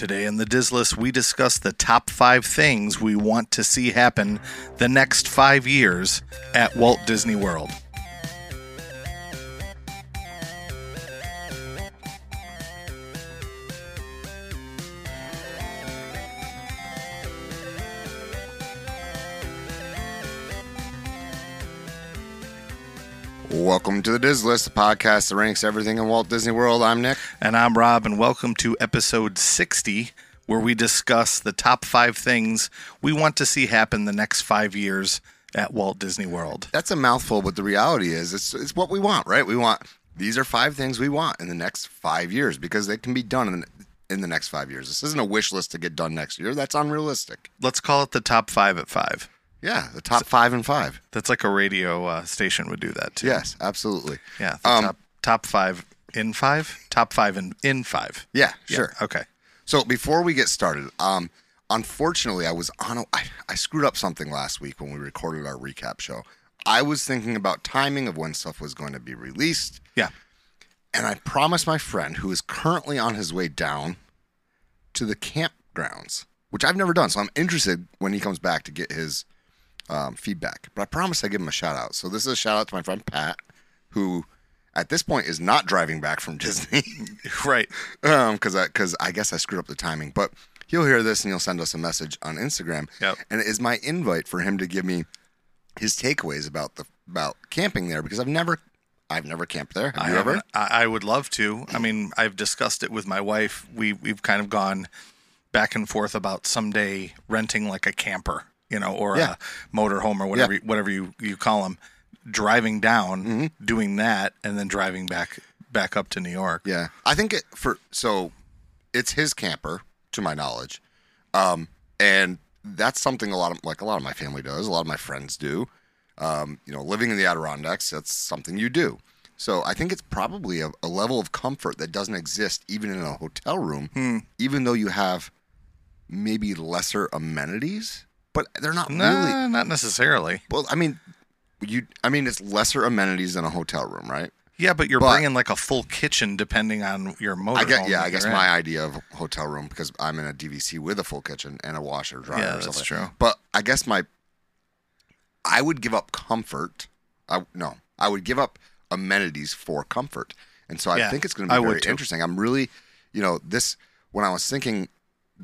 Today in the Dis-List, we discuss the top five things we want to see happen the next five years at Walt Disney World. Welcome to the Dis-List, the podcast that ranks everything in Walt Disney World. I'm Nick. And I'm Rob, and welcome to episode 60, where we discuss the top five things we want to see happen the next five years at Walt Disney World. That's a mouthful, but the reality is it's, it's what we want, right? We want these are five things we want in the next five years because they can be done in, in the next five years. This isn't a wish list to get done next year. That's unrealistic. Let's call it the top five at five. Yeah, the top five and five. That's like a radio uh, station would do that too. Yes, absolutely. Yeah. Um, top, top five in five? Top five in, in five. Yeah, Yeah, sure. Okay. So before we get started, um, unfortunately, I was on. A, I, I screwed up something last week when we recorded our recap show. I was thinking about timing of when stuff was going to be released, Yeah. and I promised my friend who is currently on his way down to the campgrounds, which I've never done. So I'm interested when he comes back to get his um, feedback. But I promised I'd give him a shout out. So this is a shout out to my friend Pat, who at this point is not driving back from Disney. Right. um because i because i guess i screwed up the timing but he'll hear this and he'll send us a message on instagram Yep. and it is my invite for him to give me his takeaways about the about camping there because i've never i've never camped there have I you ever I, I would love to. I mean, I've discussed it with my wife. We we've kind of gone back and forth about someday renting like a camper, you know, or Yeah. a motorhome or whatever you- whatever you you call them. Driving down, Mm-hmm. doing that, and then driving back back up to New York. yeah i think it for so it's his camper to my knowledge um and that's something a lot of like a lot of my family does a lot of my friends do um you know living in the adirondacks that's something you do so i think it's probably a, a level of comfort that doesn't exist even in a hotel room even though you have maybe lesser amenities but they're not really Nah, not necessarily. well i mean you i mean it's lesser amenities than a hotel room right Yeah, but you're But- bringing like a full kitchen depending on your motor. I get, yeah, I guess my idea of hotel room because I'm in a DVC with a full kitchen and a washer dryer. Yeah, or that's something. true. But I guess my, I would give up comfort. I no, I would give up amenities for comfort, and so I Yeah, think it's going to I be would very too. interesting. I'm really, you know, this when I was thinking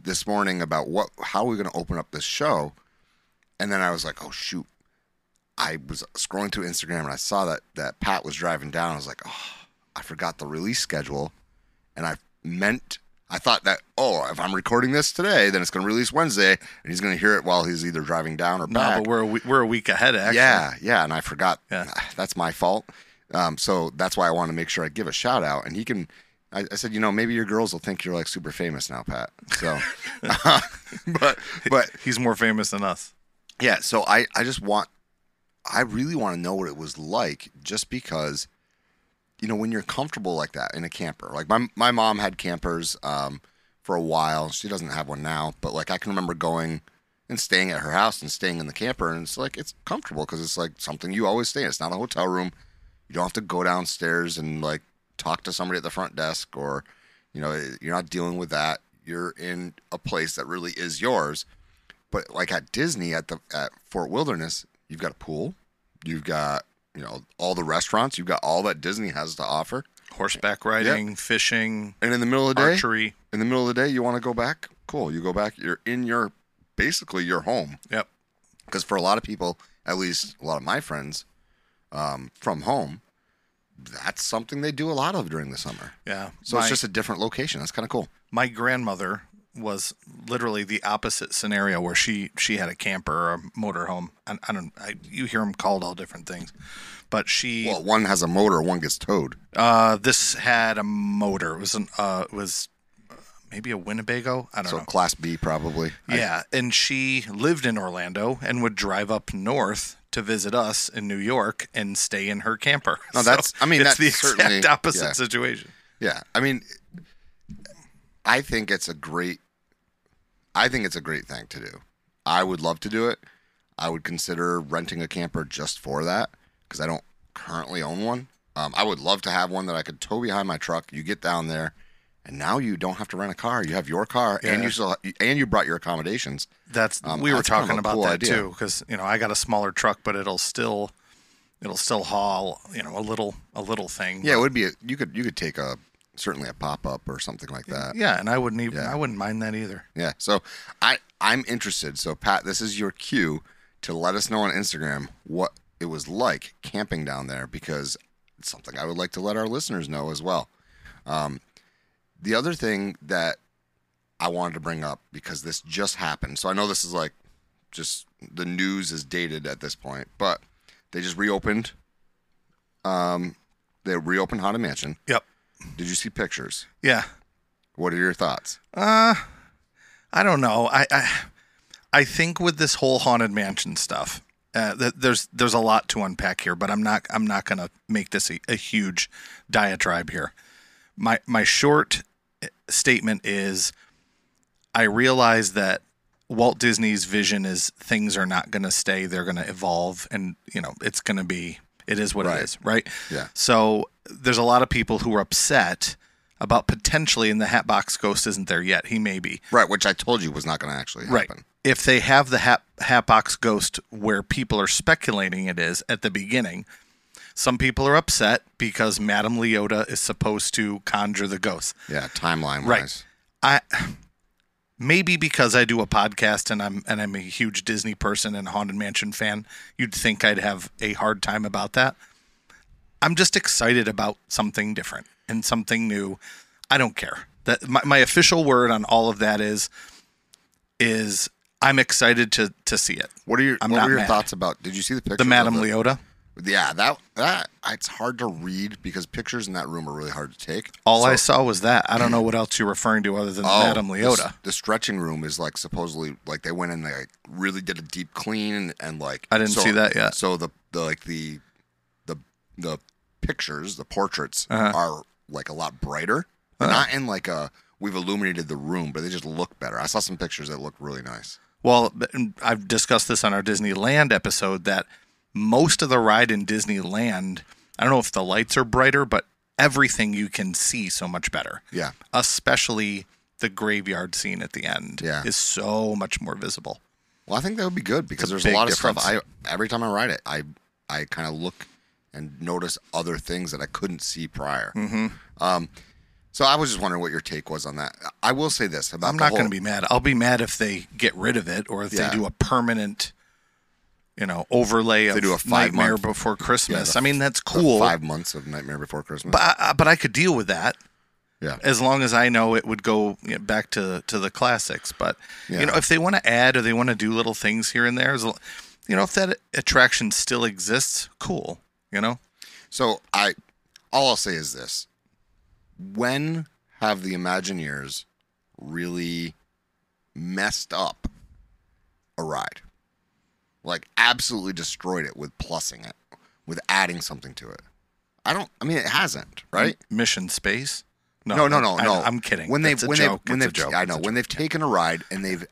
this morning about what how we're going to open up this show, and then I was like, oh shoot. I was scrolling through Instagram and I saw that that Pat was driving down. I was like, oh, I forgot the release schedule, and I meant I thought that oh, if I'm recording this today, then it's going to release Wednesday, and he's going to hear it while he's either driving down or No, but we're a, we- we're a week ahead. Actually. yeah, yeah, and I forgot. Yeah. That's my fault. Um, so that's why I want to make sure I give a shout out, and he can. I, I said, you know, maybe your girls will think you're like super famous now, Pat. So, but but he's more famous than us. yeah, so I, I just want, I really want to know what it was like just because, you know, when you're comfortable like that in a camper. Like my, my mom had campers um, for a while. She doesn't have one now, but like I can remember going and staying at her house and staying in the camper. And it's like, it's comfortable because it's like something you always stay in. It's not a hotel room. You don't have to go downstairs and like talk to somebody at the front desk or, you know, you're not dealing with that. You're in a place that really is yours. But like at Disney at the at Fort Wilderness, you've got a pool, you've got you know all the restaurants, you've got all that Disney has to offer. Horseback riding, fishing, And in the middle of the day, archery. in the middle of the day, you want to go back? Cool, you go back. You're in your basically your home Yep. because for a lot of people, at least a lot of my friends um, from home, that's something they do a lot of during the summer. Yeah. So my, it's just a different location. That's kind of cool. my grandmother was literally the opposite scenario where she she had a camper or a motorhome. I, I don't. I, you hear them called all different things, but she Well, one has a motor, one gets towed. uh this had a motor. It was an uh it was maybe a Winnebago. I don't So know. class B probably. Yeah, and she lived in Orlando and would drive up north to visit us in New York and stay in her camper. No, that's- I mean, it's that's the exact opposite yeah. situation. Yeah, I mean, I think it's a great. I think it's a great thing to do. I would love to do it. I would consider renting a camper just for that because I don't currently own one. Um, I would love to have one that I could tow behind my truck. You get down there, and now you don't have to rent a car. You have your car, and you still and you brought your accommodations. That's Um, we were that's kind of talking about cool that idea. too because you know I got a smaller truck, but it'll still it'll still haul you know a little a little thing. Yeah, it would be. A, you could you could take a certainly a pop up or something like that. yeah, and I wouldn't even Yeah. I wouldn't mind that either. Yeah. So I I'm interested. So Pat, this is your cue to let us know on Instagram what it was like camping down there because it's something I would like to let our listeners know as well. Um, the other thing that I wanted to bring up because this just happened. So I know this is like just the news is dated at this point, but they just reopened. Um, they reopened Haunted Mansion. Yep. Did you see pictures? Yeah. What are your thoughts? Uh, I don't know. I I, I think with this whole haunted mansion stuff, uh, th- there's there's a lot to unpack here, but I'm not I'm not gonna make this a, a huge diatribe here. My my short statement is, I realize that Walt Disney's vision is things are not gonna stay; they're gonna evolve, and you know it's gonna be it is what Right. it is, right? Yeah. So there's a lot of people who are upset about potentially, and the Hatbox Ghost isn't there yet. He may be. Right, which I told you was not going to actually happen. Right. If they have the Hat, Hatbox Ghost where people are speculating it is at the beginning, some people are upset because Madame Leota is supposed to conjure the ghost. Yeah, timeline wise. Right. I maybe because I do a podcast and I'm and I'm a huge Disney person and Haunted Mansion fan, you'd think I'd have a hard time about that. I'm just excited about something different and something new. I don't care. That my, my official word on all of that is is I'm excited to to see it. What are your I'm What were your mad. thoughts about? Did you see the picture? The Madame Leota. Yeah, that that it's hard to read because pictures in that room are really hard to take. All I saw was that. I don't know what else you're referring to other than Oh, Madame the Leota. The, stretching room is like supposedly like they went in they like, really did a deep clean and, and like I didn't so- see that yet. So the the like the the the pictures, the portraits Uh-huh. are like a lot brighter. They're not in like a we've illuminated the room, but they just look better. I saw some pictures that look really nice. Well, I've discussed this on our Disneyland episode that most of the ride in Disneyland, I don't know if the lights are brighter, but everything you can see so much better. Yeah. Especially the graveyard scene at the end Yeah. is so much more visible. Well, I think that would be good because there's a lot of difference. stuff. I every time I ride it, I I kind of look and notice other things that I couldn't see prior. Mm-hmm. Um, so I was just wondering what your take was on that. I will say this about I'm not whole- going to be mad. I'll be mad if they get rid of it or if Yeah. they do a permanent, you know, overlay of do a five Nightmare month- Before Christmas. the I mean, that's cool. five months of Nightmare Before Christmas. But I, I- but I could deal with that. yeah, as long as I know it would go you know, back to to the classics. But Yeah. you know, if they want to add or they want to do little things here and there, as you know, if that attraction still exists, cool. You know, So I, all I'll say is this: when have the Imagineers really messed up a ride? Like absolutely destroyed it with plussing it, with adding something to it. I don't. I mean, it hasn't, right? Mission Space. No, no, no, I, no. I'm kidding. When they've when joke. they've when It's a they've. I know when joke. they've taken a ride and they've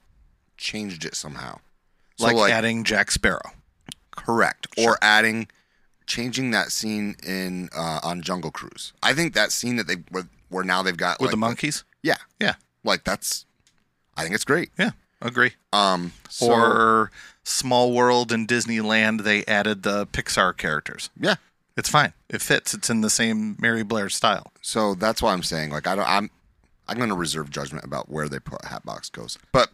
changed it somehow. So like, like adding Jack Sparrow. correct or adding changing that scene in uh, on Jungle Cruise. I think that scene that they where, where now they've got with like the monkeys. yeah, Yeah, like that's I think it's great. yeah, agree. Um, so, or Small World in Disneyland, they added the Pixar characters. yeah, It's fine. It fits. It's in the same Mary Blair style. so that's why I'm saying like I don't I'm I'm going to reserve judgment about where they put Hatbox Ghost, but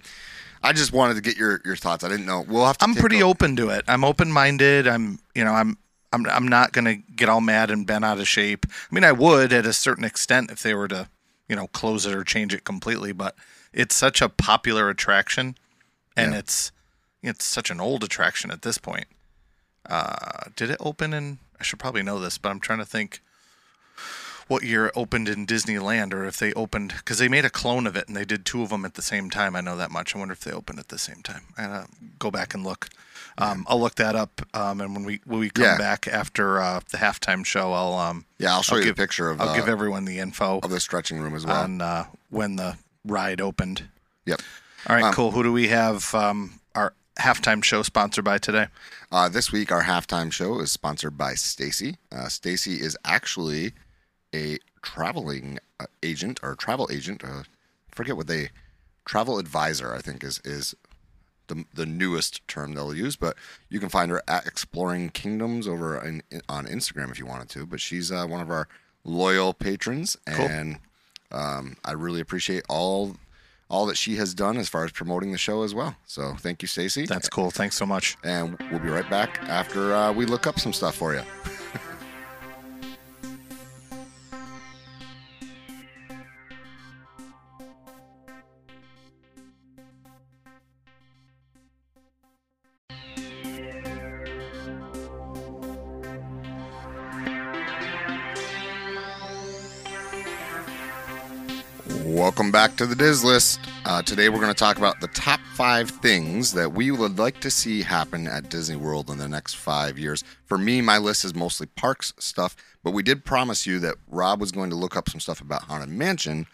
I just wanted to get your your thoughts. I didn't know. We'll have to. I'm pretty a- open to it. I'm open minded. I'm you know I'm I'm I'm not gonna get all mad and bent out of shape. I mean I would at a certain extent if they were to you know close it or change it completely, but it's such a popular attraction, and Yeah. it's it's such an old attraction at this point. Uh, did it open in? I should probably know this, but I'm trying to think what year it opened in Disneyland, or if they opened because they made a clone of it and they did two of them at the same time. I know that much. I wonder if they opened at the same time. I gotta go back and look. Um, I'll look that up, um, and when we when we come Yeah. back after uh, the halftime show, I'll um, Yeah, I'll show you give- a picture of I'll uh, give everyone the info of the stretching room as well. on uh, when the ride opened. yep. All right, Um, cool. Who do we have? Um, halftime show sponsored by today. Uh, this week, our halftime show is sponsored by Stacy. Uh, Stacy is actually a traveling uh, agent or travel agent. Uh, forget what they travel advisor. I think is is the the newest term they'll use. But you can find her at Exploring Kingdoms over in, on Instagram if you wanted to. But she's uh, one of our loyal patrons, and um, I really appreciate all all that she has done as far as promoting the show as well. So thank you, Stacy. That's cool. Thanks so much. and we'll be right back after uh, we look up some stuff for you. back to the Dis-List. Uh, today we're going to talk about the top five things that we would like to see happen at Disney World in the next five years. For me, my list is mostly parks stuff, but we did promise you that Rob was going to look up some stuff about Haunted Mansion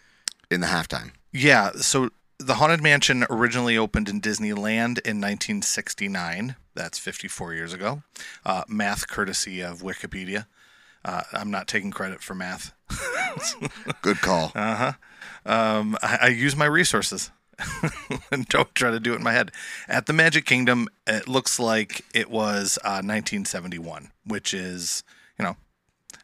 in the halftime. Yeah. So the Haunted Mansion originally opened in Disneyland in 1969. That's 54 years ago. Uh, math courtesy of Wikipedia. Uh, I'm not taking credit for math. Good call. Um, I, I use my resources and don't try to do it in my head. At the Magic Kingdom, it looks like it was uh, 1971, which is, you know,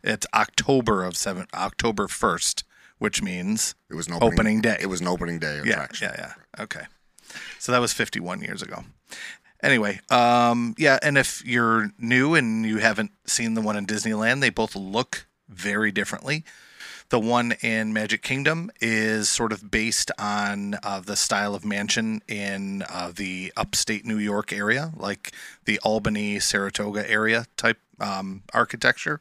it's October of seven, October 1st, which means It was an opening, opening day. It was an opening day yeah, attraction. yeah, yeah. Okay. So that was 51 years ago. Anyway, um, yeah, and if you're new and you haven't seen the one in Disneyland, they both look very differently. The one in Magic Kingdom is sort of based on uh, the style of mansion in uh, the upstate New York area, like the Albany, Saratoga area type um, architecture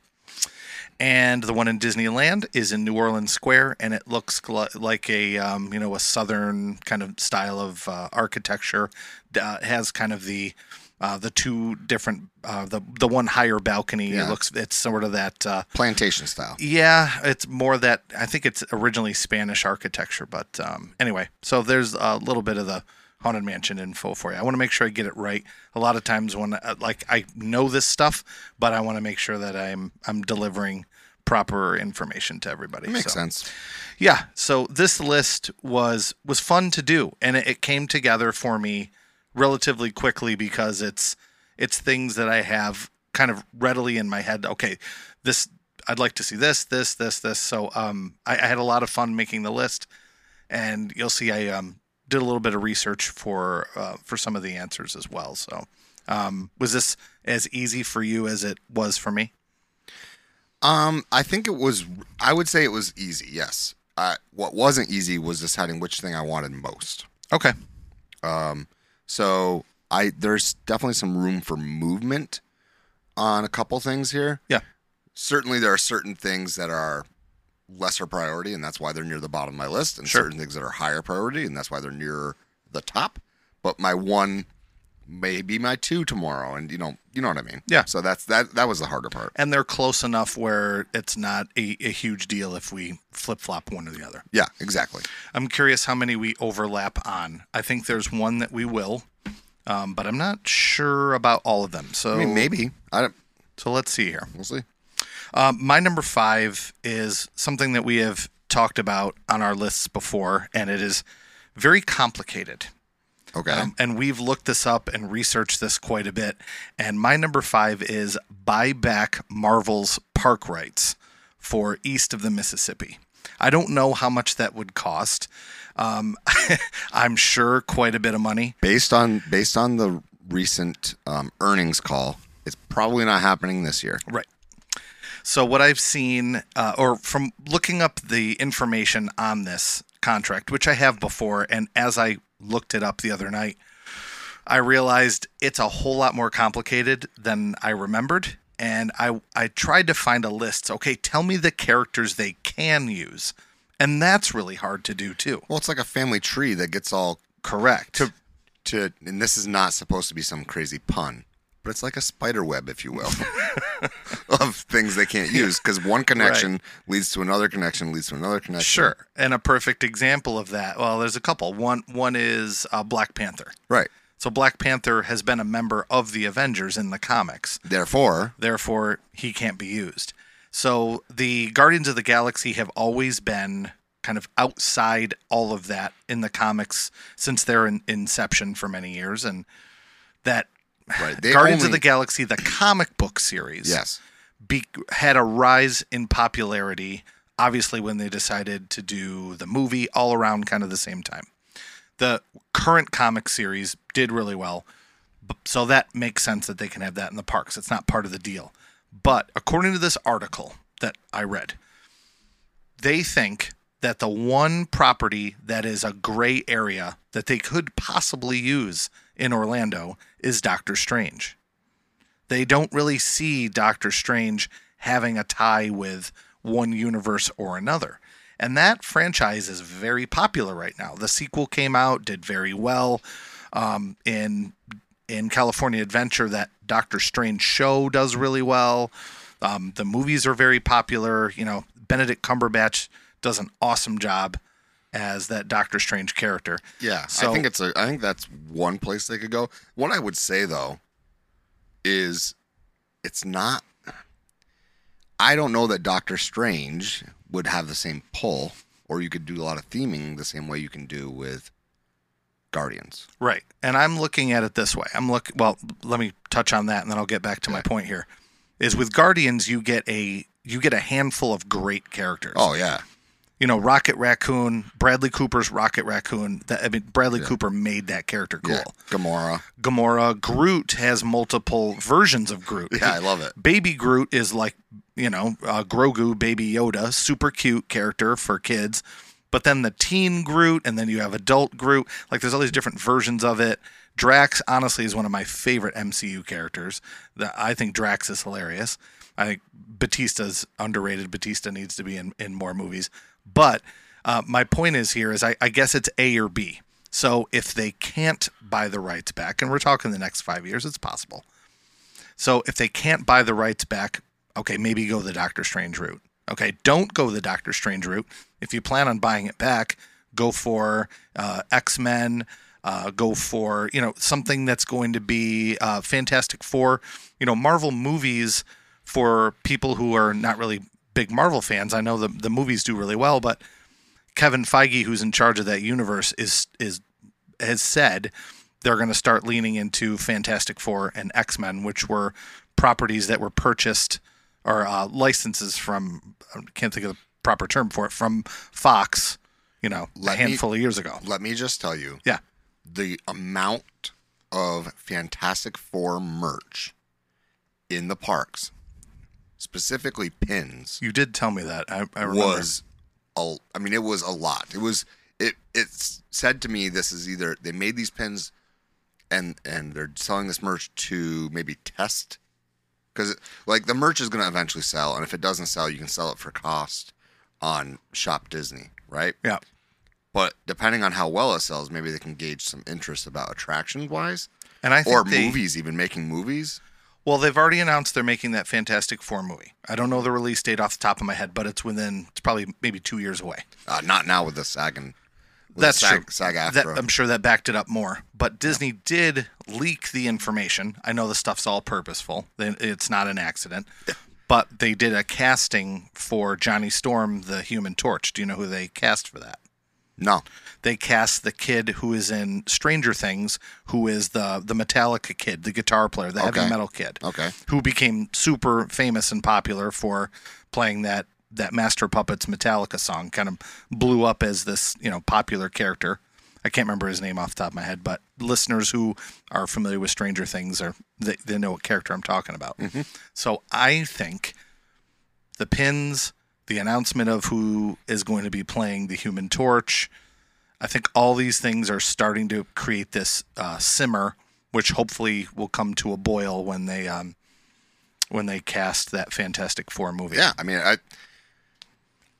and the one in Disneyland is in New Orleans Square, and it looks gl- like a um, you know a southern kind of style of uh, architecture. Has kind of the uh, the two different uh, the the one higher balcony. Yeah. It looks it's sort of that. Uh, Plantation style. yeah, it's more that I think it's originally Spanish architecture, but um, anyway, so there's a little bit of the haunted mansion info for you. I want to make sure I get it right. A lot of times when uh, like I know this stuff, but I want to make sure that I'm I'm delivering proper information to everybody. Makes So, sense. Yeah, so this list was was fun to do, and it, it came together for me relatively quickly because it's it's things that I have kind of readily in my head. Okay, this I'd like to see this, this, this, this. So um, I, I had a lot of fun making the list, and you'll see I um, did a little bit of research for uh, for some of the answers as well. So um, was this as easy for you as it was for me? Um, I think it was. I would say it was easy. Yes. Uh, what wasn't easy was deciding which thing I wanted most. Okay. So I there's definitely some room for movement on a couple things here. Yeah. Certainly, there are certain things that are lesser priority, and that's why they're near the bottom of my list, and Sure. certain things that are higher priority, and that's why they're near the top. But my one may be my two tomorrow, and you know, you know what I mean. Yeah. So that's that. That was the harder part. and they're close enough where it's not a, a huge deal if we flip flop one or the other. Yeah. Exactly. I'm curious how many we overlap on. I think there's one that we will, um, but I'm not sure about all of them. So I mean, maybe. I don't. so let's see here. We'll see. Um, my number five is something that we have talked about on our lists before, and it is very complicated. Okay. Um, and we've looked this up and researched this quite a bit. And my number five is buy back Marvel's park rights for east of the Mississippi. I don't know how much that would cost. Um, I'm sure quite a bit of money. based on based on the recent um, earnings call, it's probably not happening this year. Right. So what I've seen, uh, or from looking up the information on this contract, which I have before, and as I looked it up the other night, I realized it's a whole lot more complicated than I remembered. And I I tried to find a list. Okay, tell me the characters they can use, and that's really hard to do too. Well, it's like a family tree that gets all Correct. to to, and this is not supposed to be some crazy pun, but it's like a spider web, if you will, of things they can't use because one connection leads to another connection, leads to another connection. Sure. And a perfect example of that. Well, there's a couple. One one is uh, Black Panther. Right. So Black Panther has been a member of the Avengers in the comics. Therefore, Therefore, he can't be used. So the Guardians of the Galaxy have always been kind of outside all of that in the comics since their in- inception for many years, and that Right. They Guardians of the Galaxy, the comic book series, Yes. be- had a rise in popularity. Obviously, when they decided to do the movie all around kind of the same time, the current comic series did really well, so that makes sense that they can have that in the parks. It's not part of the deal. But according to this article that I read, they think that the one property that is a gray area that they could possibly use in Orlando is Doctor Strange. They don't really see Doctor Strange having a tie with one universe or another. And that franchise is very popular right now. The sequel came out, did very well. Um, in in California Adventure, that Doctor Strange show does really well. Um, the movies are very popular. You know, Benedict Cumberbatch does an awesome job as that Doctor Strange character. Yeah, So- I think it's a. I think that's one place they could go. What I would say though is, it's not. I don't know that Doctor Strange would have the same pull, or you could do a lot of theming the same way you can do with Guardians. Right. And I'm looking at it this way. I'm look well, let me touch on that and then I'll get back to my point here. Is with Guardians you get a you get a handful of great characters. Oh yeah, You know, Rocket Raccoon, Bradley Cooper's Rocket Raccoon. That I mean Bradley Cooper made that character cool. yeah. Gamora. Gamora, Groot has multiple versions of Groot. Yeah, I love it. Baby Groot is like, you know, uh, Grogu, Baby Yoda, super cute character for kids. But then the teen Groot, and then you have adult Groot. Like, there's all these different versions of it. Drax, honestly, is one of my favorite MCU characters. I think Drax is hilarious. I think Bautista's underrated. Batista needs to be in, in more movies. But uh, my point is here is I, I guess it's A or B. So if they can't buy the rights back, and we're talking the next five years, it's possible. So if they can't buy the rights back, okay, maybe go the Doctor Strange route. Okay, don't go the Doctor Strange route. If you plan on buying it back, go for uh, X Men. Uh, go for you know something that's going to be uh, Fantastic Four. You know Marvel movies for people who are not really big Marvel fans. I know the the movies do really well, but Kevin Feige, who's in charge of that universe, is is has said they're going to start leaning into Fantastic Four and X Men, which were properties that were purchased or uh, licenses from I can't think of the proper term for it from Fox. You know, Let a me- handful of years ago. Let me just tell you, Yeah, the amount of Fantastic Four merch in the parks, specifically pins, you did tell me that. I, I remember. was a, I mean, it was a lot. It was it. It's said to me this is either they made these pins, and and they're selling this merch to maybe test, because like the merch is going to eventually sell, and if it doesn't sell, you can sell it for cost on Shop Disney, right? yeah. But depending on how well it sells, maybe they can gauge some interest about attraction wise, And I think or they, movies, even making movies. Well, they've already announced they're making that Fantastic Four movie. I don't know the release date off the top of my head, but it's within. It's probably maybe two years away. Uh, not now with the SAG and with That's the SAG, true. SAG That, I'm sure that backed it up more. But Disney did leak the information. I know the stuff's all purposeful. It's not an accident. But they did a casting for Johnny Storm, the Human Torch. Do you know who they cast for that? No, They cast the kid who is in Stranger Things, who is the the Metallica kid, the guitar player, the heavy metal kid okay, who became super famous and popular for playing that that Master Puppets Metallica song. Kind of blew up as this you know popular character. I can't remember his name off the top of my head, but listeners who are familiar with Stranger Things are they, they know what character I'm talking about. Mm-hmm. So I think the pins, the announcement of who is going to be playing the Human Torch, I think all these things are starting to create this uh, simmer, which hopefully will come to a boil when they um, when they cast that Fantastic Four movie. yeah. I mean, I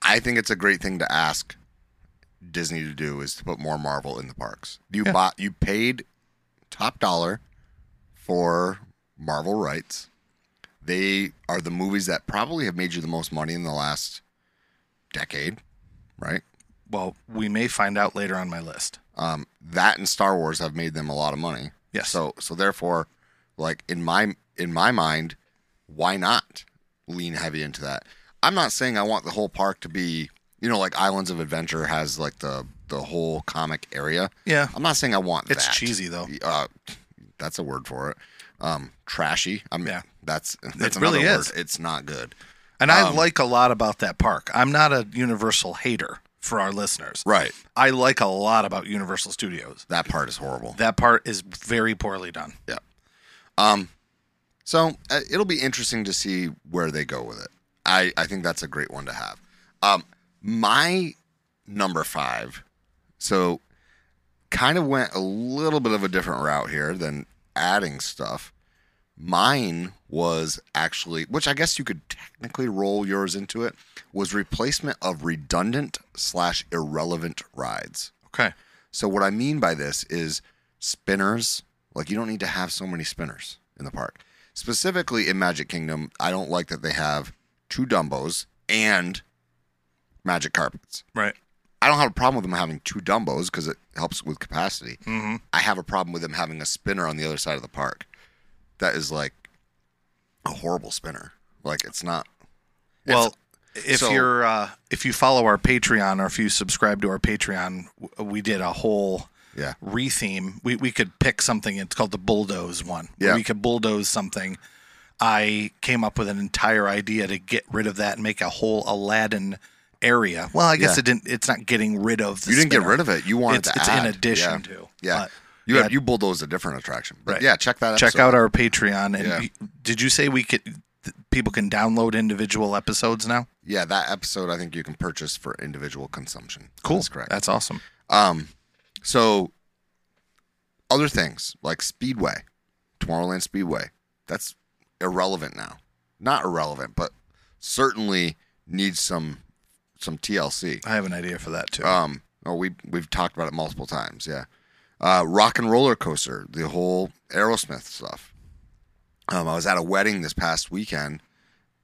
I think it's a great thing to ask Disney to do is to put more Marvel in the parks. You Yeah. bought, you paid top dollar for Marvel rights. They are the movies that probably have made you the most money in the last decade, right? Well, we may find out later on my list. um, that and Star Wars have made them a lot of money. Yes. So so therefore, like in my in my mind, why not lean heavy into that? I'm not saying I want the whole park to be, you know, like Islands of Adventure has like the the whole comic area. Yeah. I'm not saying I want It's that. cheesy, though. Uh, that's a word for it. Um, trashy. I mean, Yeah. that's that's It really is. word. It's not good. And I Um, like a lot about that park. I'm not a Universal hater for our listeners. Right. I like a lot about Universal Studios. That part is horrible. That part is very poorly done. Yeah. Um, so uh, it'll be interesting to see where they go with it. I, I think that's a great one to have. Um, my number five, so kind of went a little bit of a different route here than adding stuff. Mine was actually, which I guess you could technically roll yours into it, was replacement of redundant slash irrelevant rides. Okay. So what I mean by this is spinners. Like you don't need to have so many spinners in the park. Specifically in Magic Kingdom, I don't like that they have two Dumbos and magic carpets. Right. I don't have a problem with them having two Dumbos because it helps with capacity. Mm-hmm. I have a problem with them having a spinner on the other side of the park. That is like a horrible spinner. Like it's not. it's- Well, if so- you're uh, if you follow our Patreon or if you subscribe to our Patreon, we did a whole yeah, retheme. We we could pick something. It's called the bulldoze one. Yeah. We could bulldoze something. I came up with an entire idea to get rid of that and make a whole Aladdin area. Well, I guess Yeah. it didn't. It's not getting rid of. The you didn't get rid of it. You wanted It's, to it's add. in addition Yeah. to. Yeah. But, You yeah, have you bulldoze a different attraction. But Right. yeah, check that. check episode out our Patreon. And Yeah. y- did you say we could? th- People can download individual episodes now. Yeah, that episode I think you can purchase for individual consumption. Cool. That's correct. That's awesome. Um, so other things like Speedway, Tomorrowland Speedway, that's irrelevant now. Not irrelevant, but certainly needs some some TLC. I have an idea for that too. Um, oh, we we've talked about it multiple times. Yeah, uh, Rock and Roller Coaster, the whole Aerosmith stuff. Um, I was at a wedding this past weekend,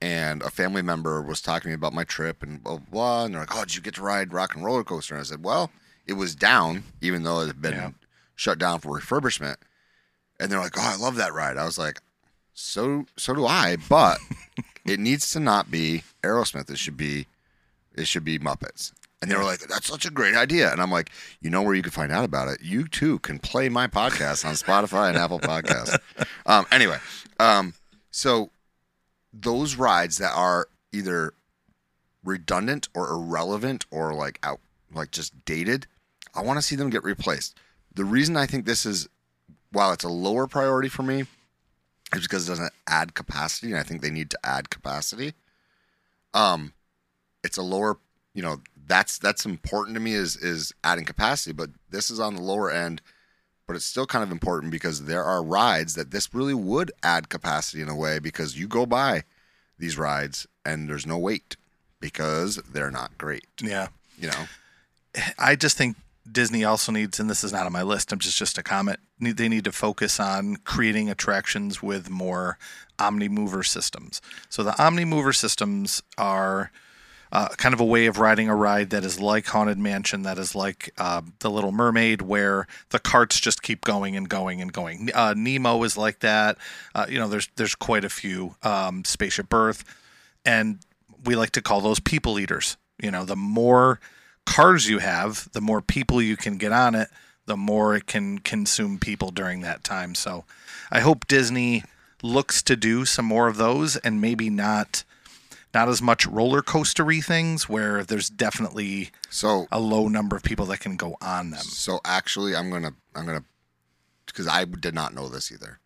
and a family member was talking to me about my trip and blah blah. blah and they're like, "Oh, did you get to ride Rock and Roller Coaster?" And I said, "Well, it was down, even though it had been Yeah. shut down for refurbishment." And they're like, "Oh, I love that ride." I was like, "So so do I," but it needs to not be Aerosmith. It should be it should be Muppets. And they were like, that's such a great idea. And I'm like, you know where you can find out about it? You too can play my podcast on Spotify and Apple Podcasts. Um, anyway, um, so those rides that are either redundant or irrelevant or like out, like just dated, I want to see them get replaced. The reason I think this is, while it's a lower priority for me, is because it doesn't add capacity. And I think they need to add capacity. Um, it's a lower you know that's that's important to me is is adding capacity but this is on the lower end but it's still kind of important because there are rides that this really would add capacity in a way because you go by these rides and there's no wait because they're not great yeah. you know I just think Disney also needs, and this is not on my list. I'm just just a comment. Need, they need to focus on creating attractions with more Omni Mover systems. So the Omni Mover systems are uh, kind of a way of riding a ride that is like Haunted Mansion, that is like uh, the Little Mermaid, where the carts just keep going and going and going. Uh, Nemo is like that. Uh, you know, there's there's quite a few. Um, Spaceship Earth, and we like to call those people eaters. You know, the more cars you have, the more people you can get on it, the more it can consume people during that time. So I hope Disney looks to do some more of those and maybe not not as much roller coastery things where there's definitely so a low number of people that can go on them. so actually i'm gonna i'm gonna because i did not know this either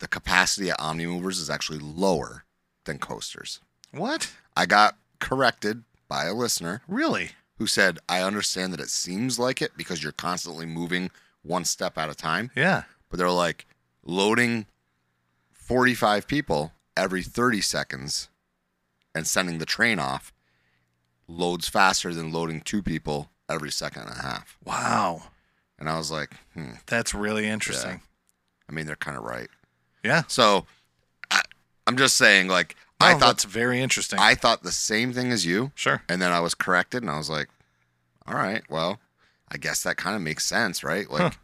the capacity at omni movers is actually lower than coasters What? i got corrected by a listener Really? who said, I understand that it seems like it because you're constantly moving one step at a time. Yeah. But they're like loading 45 people every 30 seconds and sending the train off loads faster than loading two people every second and a half. Wow. And I was like, hmm, That's really interesting. I mean, they're kind of right. Yeah. So I, I'm just saying, like, I I thought that's very interesting. I thought the same thing as you. sure. And then I was corrected, and I was like, "All right, well, I guess that kind of makes sense, right?" Like,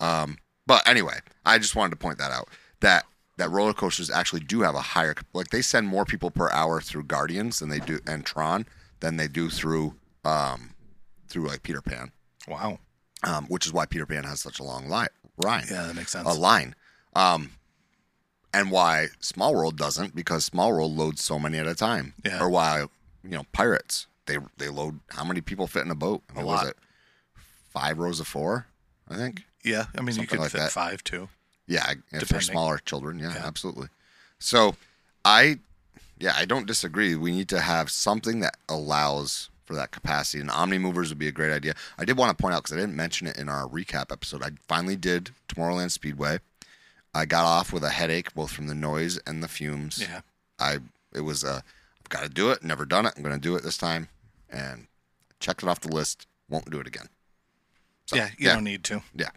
um, but anyway, I just wanted to point that out that that roller coasters actually do have a higher like they send more people per hour through Guardians than they do and Tron than they do through um through like Peter Pan, Wow. um, which is why Peter Pan has such a long line. Line, Yeah, that makes sense. a line, um, and why Small World doesn't because Small World loads so many at a time. Yeah. Or why you know Pirates they they load how many people fit in a boat? A lot. Was it five rows of four? I think. yeah, I mean, you could like fit that. five too. Yeah, for smaller children, yeah, Yeah. absolutely. So, I, yeah, I don't disagree. We need to have something that allows for that capacity, and Omni Movers would be a great idea. I did want to point out because I didn't mention it in our recap episode. I finally did Tomorrowland Speedway. I got off with a headache both from the noise and the fumes. Yeah. I it was uh, I've got to do it. Never done it. I'm going to do it this time, and checked it off the list. Won't do it again. So, yeah, you don't need to. yeah,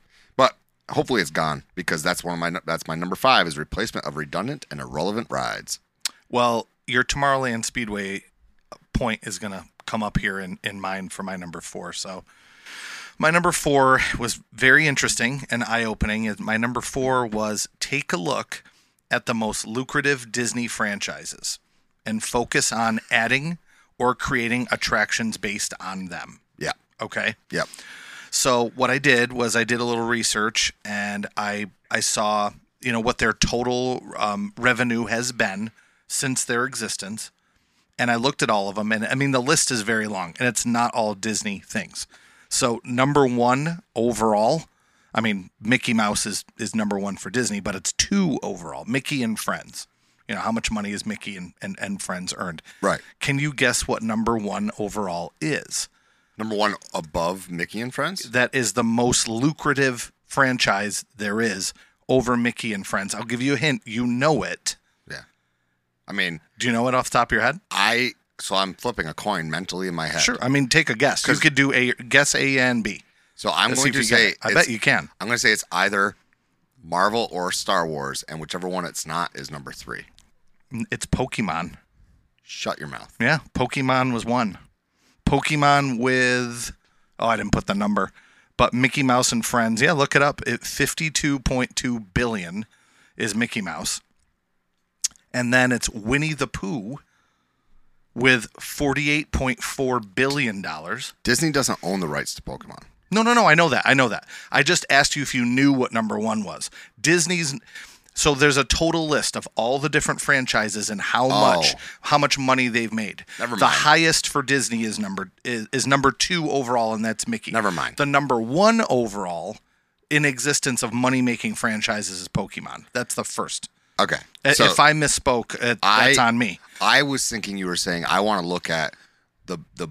hopefully it's gone because that's one of my that's my number five is replacement of redundant and irrelevant rides. Well, your Tomorrowland Speedway point is going to come up here in, in mine for my number four. So, my number four was very interesting and eye opening. My number four was take a look at the most lucrative Disney franchises and focus on adding or creating attractions based on them. Yeah, Okay. yep, So what I did was I did a little research and I I saw you know what their total um, revenue has been since their existence, and I looked at all of them and I mean the list is very long and it's not all Disney things. So number one overall, I mean Mickey Mouse is is number one for Disney, but it's two overall. Mickey and Friends. You know how much money is Mickey and, and, and Friends earned? right. Can you guess what number one overall is? Number one above Mickey and Friends. that is the most lucrative franchise there is over Mickey and Friends. I'll give you a hint. You know it. Yeah, I mean Do you know it off the top of your head? I so I'm flipping a coin mentally in my head. Sure. I mean, take a guess. You could do a guess A and B. So I'm Let's going to if you get say. I bet you can. I'm going to say it's either Marvel or Star Wars, and whichever one it's not is number three. It's Pokemon. Shut your mouth. Yeah, Pokemon was one. Pokemon with oh, I didn't put the number, but Mickey Mouse and Friends. Yeah, look it up. It 52.2 billion is Mickey Mouse. And then it's Winnie the Pooh with 48.4 billion dollars. Disney doesn't own the rights to Pokemon. No, no, no. I know that. I know that. I just asked you if you knew what number one was. Disney's. So there's a total list of all the different franchises and how much Oh. how much money they've made. Never The mind. highest for Disney is number is, is number two overall, and that's Mickey. Never mind. The number one overall in existence of money making franchises is Pokemon. That's the first. Okay. I- So if I misspoke, uh, that's on me. I was thinking you were saying I want to look at the the.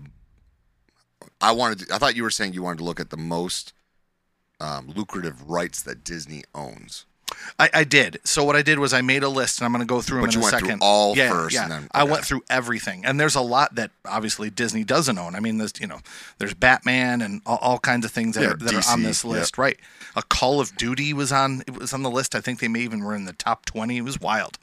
I wanted. To, I thought you were saying you wanted to look at the most um, lucrative rights that Disney owns. I, I did. So what I did was I made a list, and I'm going to go through But them you in a went through second. all yeah, first Yeah, then- I went through everything, and there's a lot that obviously Disney doesn't own. I mean, there's you know, there's Batman and all, all kinds of things that, Yeah, are, that are on DC, this yep. list, right? A Call of Duty was on. It was on the list. I think they may even were in the top twenty. It was wild.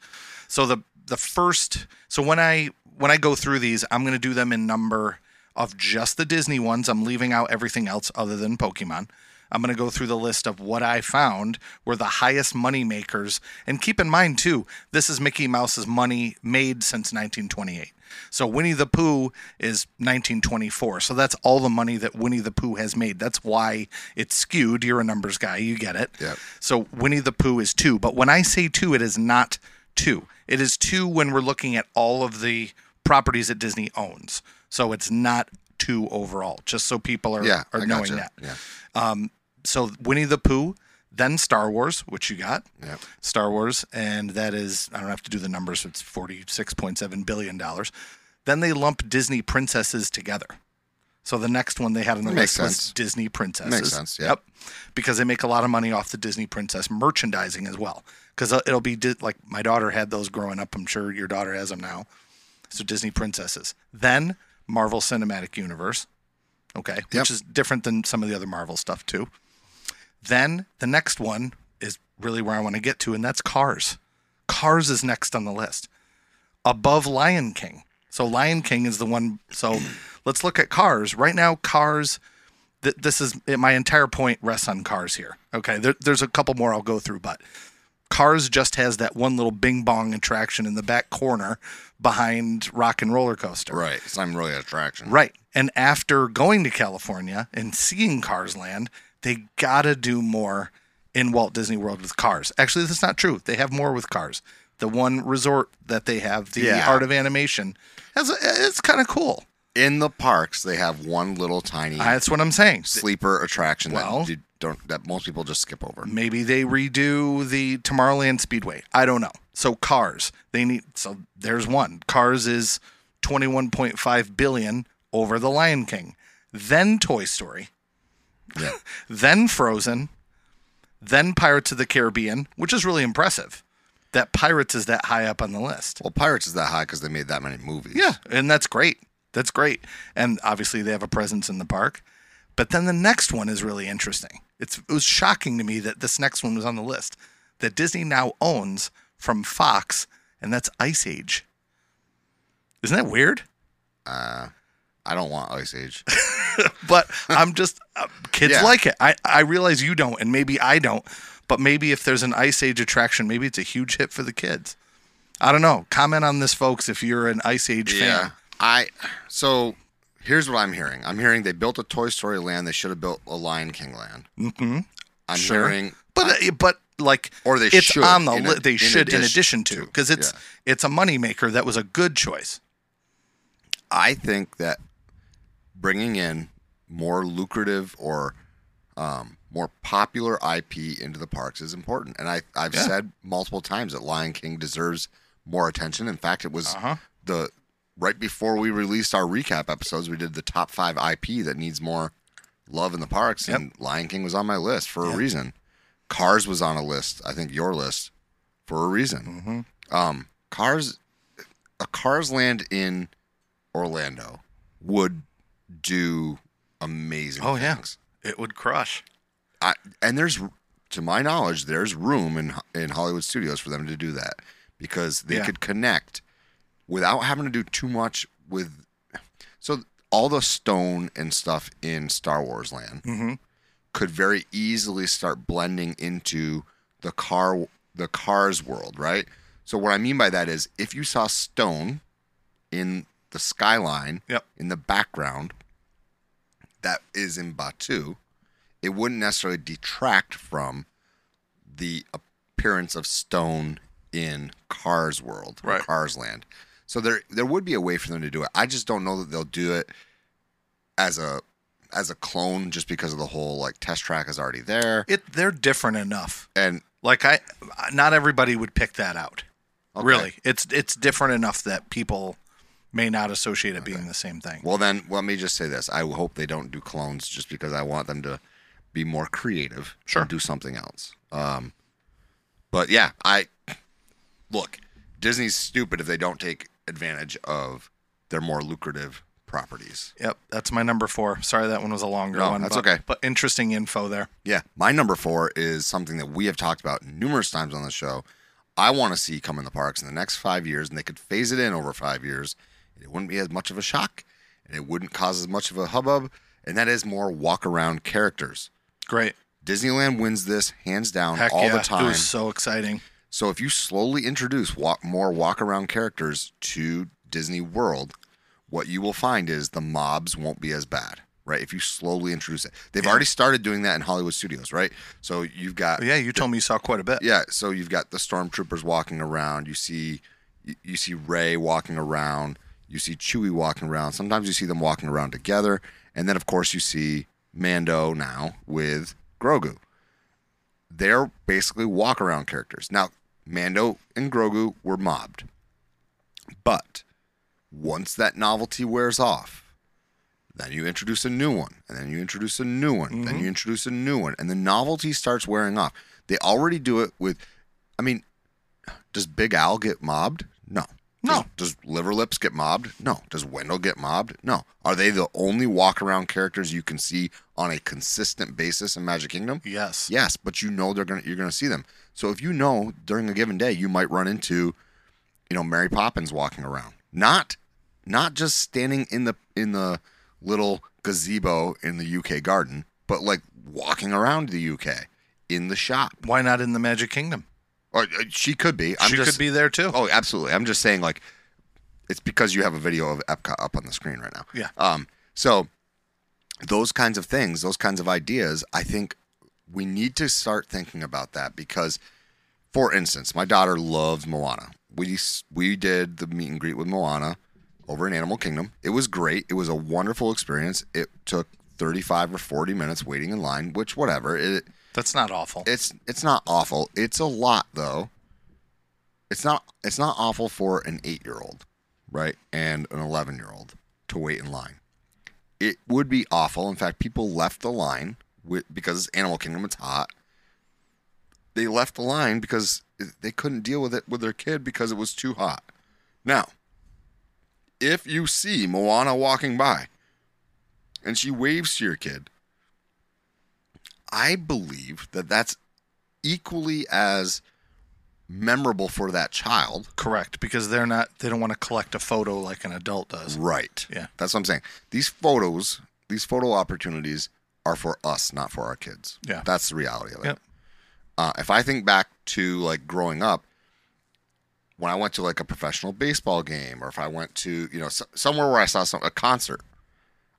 So the the first. So when I when I go through these, I'm going to do them in number of just the Disney ones. I'm leaving out everything else other than Pokemon. I'm going to go through the list of what I found were the highest money makers. And keep in mind, too, this is Mickey Mouse's money made since 1928. So Winnie the Pooh is 1924. So that's all the money that Winnie the Pooh has made. That's why it's skewed. You're a numbers guy. You get it. Yep. So Winnie the Pooh is two. But when I say two, it is not two. It is two when we're looking at all of the properties that Disney owns. So it's not two overall, just so people are, Yeah, are I knowing gotcha. that. Yeah. Um, So Winnie the Pooh, then Star Wars, which you got. Yep. Star Wars, and that is I don't have to do the numbers. It's forty six point seven billion dollars. Then they lump Disney princesses together. So the next one they had on the list was. Disney princesses. Makes sense, yeah. Yep. Because they make a lot of money off the Disney princess merchandising as well. Because uh, it'll be di- like my daughter had those growing up. I'm sure your daughter has them now. So Disney princesses. Then Marvel Cinematic Universe. Okay. Yep. Which is different than some of the other Marvel stuff too. Then the next one is really where I want to get to, and that's Cars. Cars is next on the list, above Lion King. So Lion King is the one. So let's look at Cars right now. Cars. Th- this is my entire point rests on Cars here. Okay, there, there's a couple more I'll go through, but Cars just has that one little Bing Bong attraction in the back corner behind Rock and Roller Coaster. Right. It's not really an attraction. Right. And after going to California and seeing Cars Land, they gotta do more in Walt Disney World with cars. Actually, that's not true. They have more with cars. The one resort that they have, the Yeah. Art of Animation, has a, it's kind of cool. In the parks, they have one little tiny That's what I'm saying. sleeper attraction Well- that you don't that most people just skip over. Maybe they redo the Tomorrowland Speedway. I don't know. So Cars, they need. So there's one. Cars is 21.5 billion over the Lion King, then Toy Story, Yeah. then Frozen, then Pirates of the Caribbean, which is really impressive. That Pirates is that high up on the list. Well, Pirates is that high because they made that many movies. Yeah, and that's great. That's great. And obviously they have a presence in the park. But then the next one is really interesting. It's it was shocking to me that this next one was on the list that Disney now owns from Fox, and that's Ice Age. Isn't that weird? Uh, I don't want Ice Age. But I'm just uh, kids Yeah. like it. I I realize you don't, and maybe I don't. But maybe if there's an Ice Age attraction, maybe it's a huge hit for the kids. I don't know. Comment on this, folks, if you're an Ice Age fan. I so here's what I'm hearing. I'm hearing they built a Toy Story land. They should have built a Lion King land. Mm-hmm. I'm Sure. hearing, But uh, but like or they it's should. on the in li- a- they should in addition addition to because it's Yeah. it's a moneymaker that was a good choice. I think that bringing in more lucrative or um, more popular IP into the parks is important. And I, I've Yeah. said multiple times that Lion King deserves more attention. In fact, it was Uh-huh. the right before we released our recap episodes, we did the top five IP that needs more love in the parks, Yep. and Lion King was on my list for Yep. a reason. Cars was on a list, I think your list, for a reason. Mm-hmm. Um, Cars, a Cars Land in Orlando would do amazing. Oh, yeah. things. It would crush. I, and there's, to my knowledge, there's room in in Hollywood studios for them to do that because they Yeah. could connect without having to do too much with. So all the stone and stuff in Star Wars Land Mm-hmm. could very easily start blending into the car the cars world, right? So what I mean by that is if you saw stone in the skyline Yep. in the background that is in Batuu, it wouldn't necessarily detract from the appearance of stone in Cars World, or Right. Cars Land. So there there would be a way for them to do it. I just don't know that they'll do it as a as a clone just because of the whole like test track is already there. It they're different enough. And Like I, not everybody would pick that out. Okay. Really, it's it's different enough that people may not associate it being the same thing. well then let me just say this. I hope they don't do clones just because I want them to be more creative Sure. and do something else. Um but yeah, I look, Disney's stupid if they don't take advantage of their more lucrative properties. Yep, that's my number four. Sorry, that one was a longer No, one. that's but, okay. But interesting info there. Yeah, my number four is something that we have talked about numerous times on the show. I want to see come in the parks in the next five years, and they could phase it in over five years. It wouldn't be as much of a shock, and it wouldn't cause as much of a hubbub. And that is more walk around characters. Great. Disneyland wins this hands down Heck all yeah, the time. It was so exciting. So if you slowly introduce walk, more walk around characters to Disney World, what you will find is the mobs won't be as bad, right? If you slowly introduce it, they've Yeah. already started doing that in Hollywood studios, right? So you've got Yeah, you told me you saw quite a bit. yeah, so you've got the stormtroopers walking around. You see, you see Rey walking around. You see Chewie walking around. Sometimes you see them walking around together, and then of course you see Mando now with Grogu. They're basically walk around characters. Now, Mando and Grogu were mobbed, but once that novelty wears off, then you introduce a new one, and then you introduce a new one, then mm-hmm. you introduce a new one, and the novelty starts wearing off. They already do it with, I mean, does Big Al get mobbed? No. No. Does, does Liver Lips get mobbed? No. Does Wendell get mobbed? No. Are they the only walk around characters you can see on a consistent basis in Magic Kingdom? Yes. Yes, but you know they're gonna you're gonna see them. So if you know during a given day you might run into, you know, Mary Poppins walking around. Not not just standing in the in the little gazebo in the UK garden, but like walking around the UK in the shop. Why not in the Magic Kingdom? Or uh, she could be. I'm she just, could be there too. Oh, absolutely. I'm just saying, like, it's because you have a video of Epcot up on the screen right now. Yeah. Um. So those kinds of things, those kinds of ideas, I think we need to start thinking about that because, for instance, my daughter loves Moana. We we did the meet and greet with Moana over in Animal Kingdom. It was great. It was a wonderful experience. It took 35 or 40 minutes waiting in line, which whatever. It That's not awful. it's it's not awful. It's a lot though. It's not it's not awful for an 8-year-old, right? And an 11-year-old to wait in line. It would be awful. In fact, people left the line with because it's Animal Kingdom it's hot. They left the line because they couldn't deal with it with their kid because it was too hot. Now, if you see Moana walking by and she waves to your kid, I believe that that's equally as memorable for that child. Correct, because they're not. They don't want to collect a photo like an adult does. Right. Yeah. That's what I'm saying. These photos, these photo opportunities are for us, not for our kids. Yeah. That's the reality of it. Yep. Uh, if I think back to like growing up, when I went to like a professional baseball game, or if I went to you know s- somewhere where I saw some a concert,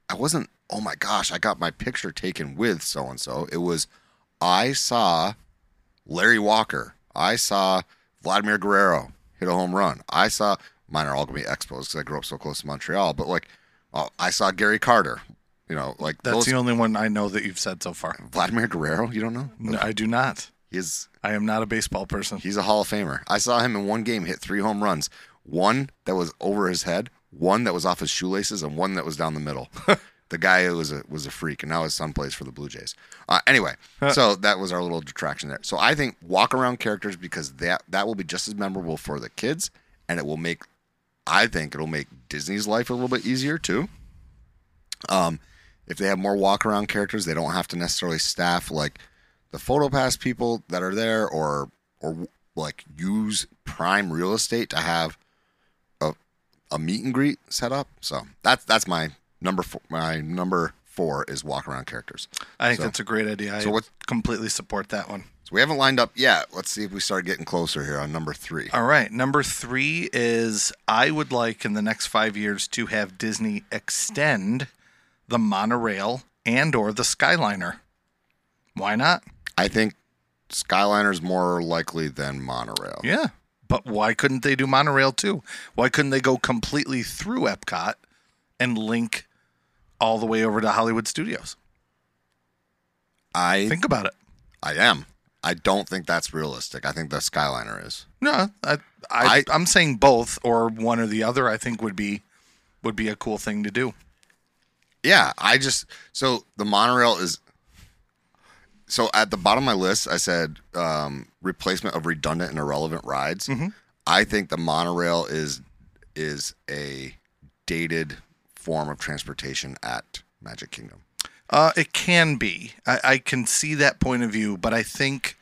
I wasn't. Oh my gosh, I got my picture taken with so and so. It was, I saw Larry Walker. I saw Vladimir Guerrero hit a home run. I saw mine are all gonna be expos because I grew up so close to Montreal. But like, oh, I saw Gary Carter. You know, like That's those, the only one I know that you've said so far. Vladimir Guerrero. You don't know? No, I do not. He's I am not a baseball person. He's a Hall of Famer. I saw him in one game hit three home runs. One that was over his head, one that was off his shoelaces, and one that was down the middle. the guy who was a was a freak, and now his son plays for the Blue Jays. Uh, anyway, so that was our little detraction there. So I think walk around characters because that that will be just as memorable for the kids, and it will make. I think it'll make Disney's life a little bit easier too. Um, if they have more walk around characters, they don't have to necessarily staff like the photo pass people that are there or or like use prime real estate to have a a meet and greet set up. So that's that's my number four, my number four is walk around characters. I think So- that's a great idea. so I what- completely support that one. So we haven't lined up yet. Let's see if we start getting closer here on number three. All right, number three is I would like in the next five years to have Disney extend the monorail and or the Skyliner. Why not? I think Skyliner's more likely than monorail. Yeah, but why couldn't they do monorail too? Why couldn't they go completely through Epcot and link all the way over to Hollywood Studios? I Think about it. I am. I don't think that's realistic. I think the Skyliner is. No, I, I, I- I'm saying both or one or the other. I think would be would be a cool thing to do. Yeah, I just so the monorail is so at the bottom of my list I said um, replacement of redundant and irrelevant rides. I think the monorail is is a dated form of transportation at Magic Kingdom. Uh, it can be. I, I can see that point of view, but I think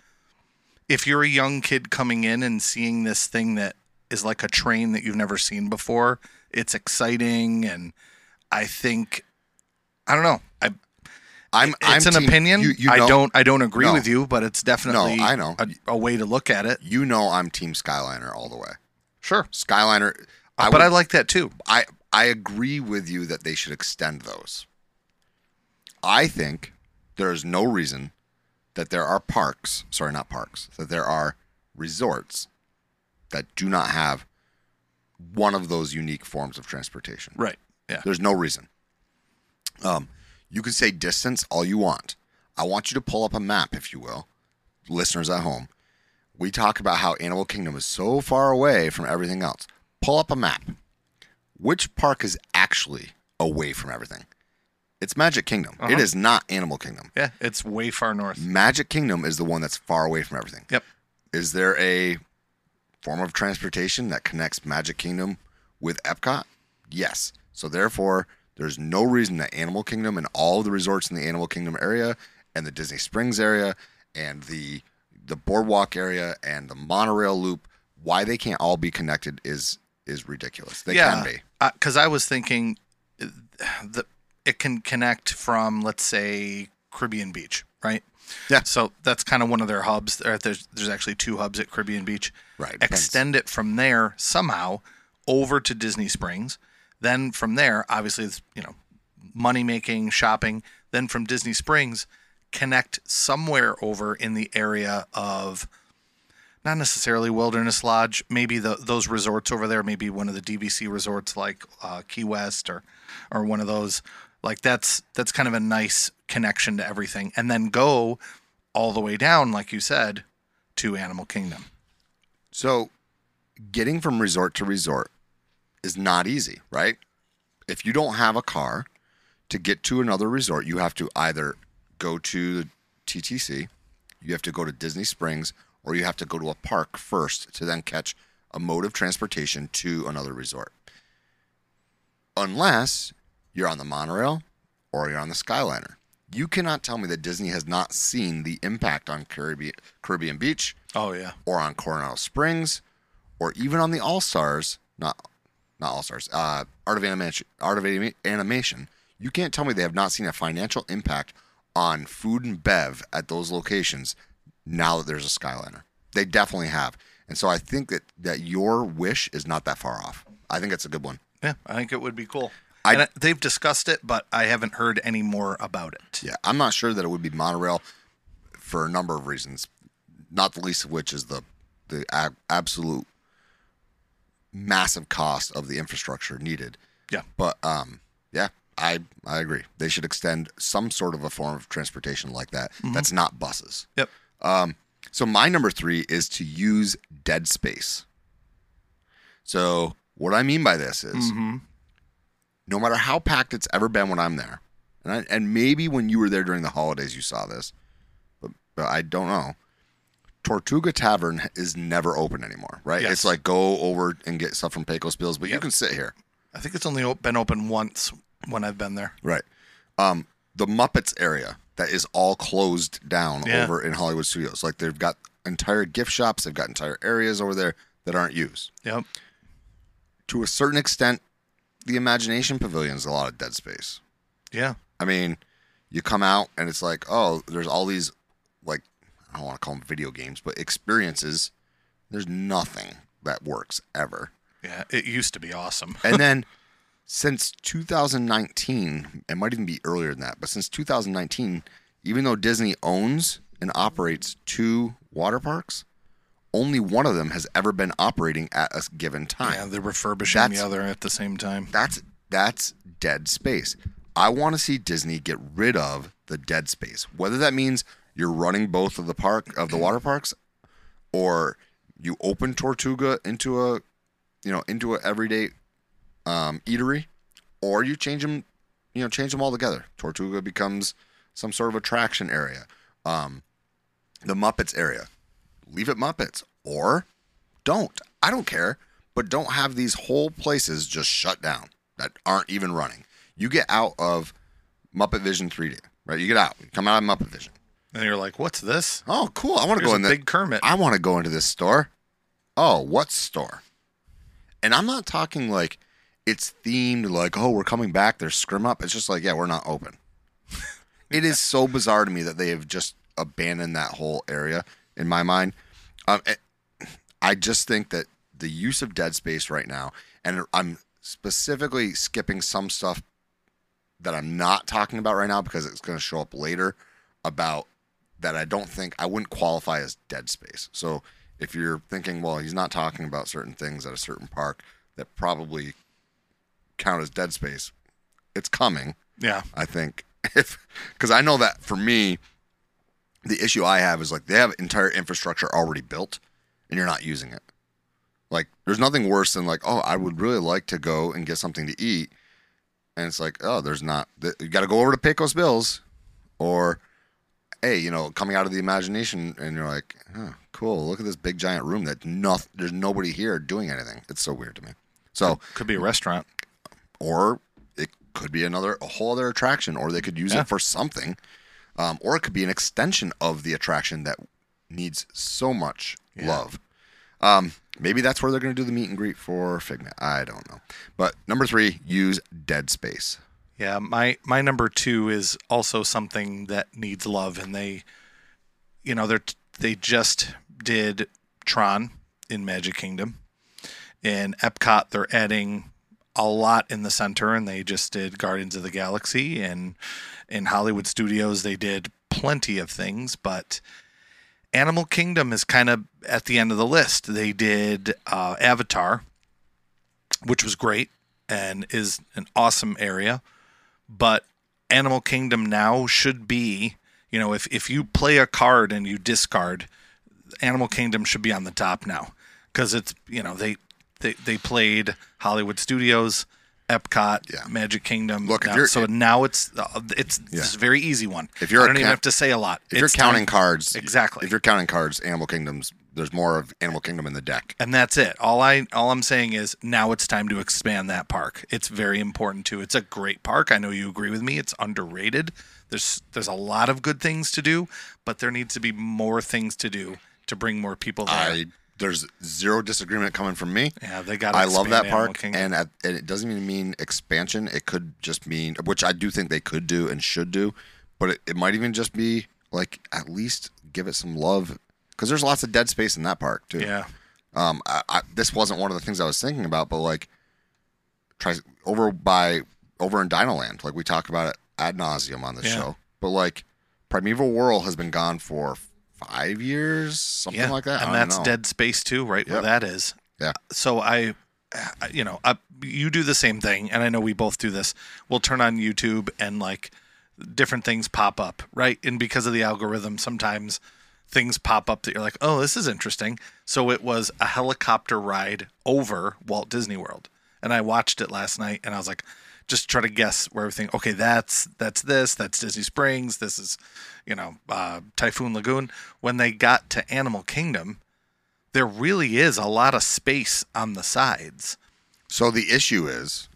if you're a young kid coming in and seeing this thing that is like a train that you've never seen before, it's exciting, and I think I don't know. I, I'm it's I'm an team- opinion. You, you I know, don't. I don't agree No. with you, but it's definitely no, I know. A, a way to look at it. You know I'm Team Skyliner all the way. Sure, Skyliner. I but would- I like that too. I I agree with you that they should extend those. I think there is no reason that there are parks, sorry, not parks, that there are resorts that do not have one of those unique forms of transportation. Right. Yeah. There's no reason. Um, you can say distance all you want. I want you to pull up a map, if you will, listeners at home. We talk about how Animal Kingdom is so far away from everything else. Pull up a map. Which park is actually away from everything? It's Magic Kingdom. It uh-huh. is not Animal Kingdom. Yeah. It's way far north. Magic Kingdom is the one that's far away from everything. Yep. Is there a form of transportation that connects Magic Kingdom with Epcot? Yes. So therefore, there's no reason that Animal Kingdom and all of the resorts in the Animal Kingdom area and the Disney Springs area and the the boardwalk area and the monorail loop, why they can't all be connected is is ridiculous. They can be. Uh, because I was thinking that it can connect from, let's say, Caribbean Beach, right? Yeah. So that's kind of one of their hubs. There's there's actually two hubs at Caribbean Beach. Right. Extend it from there somehow over to Disney Springs. Then from there, obviously, it's, you know, money making, shopping. Then from Disney Springs, connect somewhere over in the area of not necessarily Wilderness Lodge, maybe the those resorts over there, maybe one of the DVC resorts like uh, Key West or or one of those. Like that's that's kind of a nice connection to everything, and then go all the way down, like you said, to Animal Kingdom. So, getting from resort to resort is not easy, right? If you don't have a car to get to another resort, you have to either go to the TTC, you have to go to Disney Springs, or you have to go to a park first to then catch a mode of transportation to another resort. Unless you're on the monorail or you're on the Skyliner. You cannot tell me that Disney has not seen the impact on Caribbean, Caribbean Beach Oh yeah, or on Coronado Springs, or even on the All Stars, not not All Stars, uh, Art of Animation, Art of Anima- Animation. You can't tell me they have not seen a financial impact on food and bev at those locations now that there's a Skyliner. They definitely have, and so I think that that your wish is not that far off. I think it's a good one. yeah. I think it would be cool. I- and they've discussed it, but I haven't heard any more about it. Yeah, I'm not sure that it would be monorail for a number of reasons, not the least of which is the the ab- absolute massive cost of the infrastructure needed. Yeah. But um, yeah, I I agree. They should extend some sort of a form of transportation like that. That's not buses. Yep. So my number three is to use dead space. So what I mean by this is, Mm-hmm. no matter how packed it's ever been when I'm there, and I, and maybe when you were there during the holidays you saw this, but, but I don't know. Tortuga Tavern is never open anymore, right? Yes. It's like go over and get stuff from Pecos Bills, but you can sit here, I think it's only been open once when I've been there. right? Um, the Muppets area that is all closed down Yeah. over in Hollywood Studios. Like they've got entire gift shops, they've got entire areas over there that aren't used. Yep. To a certain extent, the Imagination Pavilion is a lot of dead space. Yeah. I mean, you come out and it's like, oh, there's all these, like, I don't want to call them video games, but experiences. There's nothing that works ever. Yeah. It used to be awesome. And then since 2019, it might even be earlier than that, but since 2019, even though Disney owns and operates two water parks, only one of them has ever been operating at a given time. Yeah, they're refurbishing That's- the other at the same time. That's that's dead space. I want to see Disney get rid of the dead space. Whether that means you're running both of the park of the water parks, or you open Tortuga into a, you know, into a everyday um, eatery, or you change them, you know, change them all together. Tortuga becomes some sort of attraction area. Um, the Muppets area, leave it Muppets, or don't. I don't care, but don't have these whole places just shut down that aren't even running. You get out of Muppet Vision 3D, right? You get out, you come out of Muppet Vision. And you're like, what's this? Oh, cool! I want to go in the big Kermit. I want to go into this store. Oh, what store? And I'm not talking like it's themed like, oh, we're coming back. There's scrim up. It's just like, yeah, we're not open. it is so bizarre to me that they have just abandoned that whole area in my mind. Um, it- I just think that the use of dead space right now, and I'm specifically skipping some stuff that I'm not talking about right now because it's going to show up later about that I don't think I wouldn't qualify as dead space. So if you're thinking, well, he's not talking about certain things at a certain park that probably count as dead space, it's coming. yeah. I think if because I know that for me, the issue I have is like they have entire infrastructure already built, and you're not using it. Like there's nothing worse than like, oh, I would really like to go and get something to eat, and it's like, oh, there's not. You got to go over to Pecos Bills, or hey, you know, coming out of the imagination, and you're like, oh, cool. Look at this big giant room that nothing. There's nobody here doing anything. It's so weird to me. So Could be a restaurant. Or it could be another a whole other attraction or they could use Yeah. it for something um, or it could be an extension of the attraction that needs so much Yeah. love um, maybe that's where they're going to do the meet and greet for figment i don't know but number three use dead space Yeah, my my number two is also something that needs love, and they you know, they're they just did Tron in Magic Kingdom. In Epcot, they're adding a lot in the center, and they just did Guardians of the Galaxy. And in Hollywood Studios, they did plenty of things, but Animal Kingdom is kind of at the end of the list. They did uh, Avatar, which was great and is an awesome area, but Animal Kingdom now should be, you know, if, if you play a card and you discard, Animal Kingdom should be on the top now because it's, you know, they, they, they played Hollywood Studios, Epcot, Yeah. Magic Kingdom. Look, now- so now it's uh, it's this very easy one. If you're I don't even ca- have to say a lot. If you're counting time- cards, Exactly. If you're counting cards, Animal Kingdoms, there's more of Animal Kingdom in the deck. and that's it. All I all I'm saying is now it's time to expand that park. It's very important too. It's a great park. I know you agree with me. It's underrated. There's there's a lot of good things to do, but there needs to be more things to do to bring more people there. I there's zero disagreement coming from me. yeah, they got. I love that park, and, at, and it doesn't even mean expansion. It could just mean, which I do think they could do and should do, but it, it might even just be like at least give it some love because there's lots of dead space in that park too. yeah, Um, I, I, this wasn't one of the things I was thinking about, but like, try over by over in Dinoland, like we talk about it ad nauseum on the Yeah. show. But like, Primeval Whirl has been gone for five years, something yeah, like that. And that's know. dead space too, right where that is. Yeah. So I, I- you know, I, you do the same thing, and I know we both do this. We'll turn on YouTube and like different things pop up, right? And because of the algorithm, sometimes things pop up that you're like, oh, this is interesting. So it was a helicopter ride over Walt Disney World, and I watched it last night, and I was like, just try to guess where everything. Okay, that's that's this. That's Disney Springs. This is, you know, uh, Typhoon Lagoon. When they got to Animal Kingdom, there really is a lot of space on the sides. So the issue is,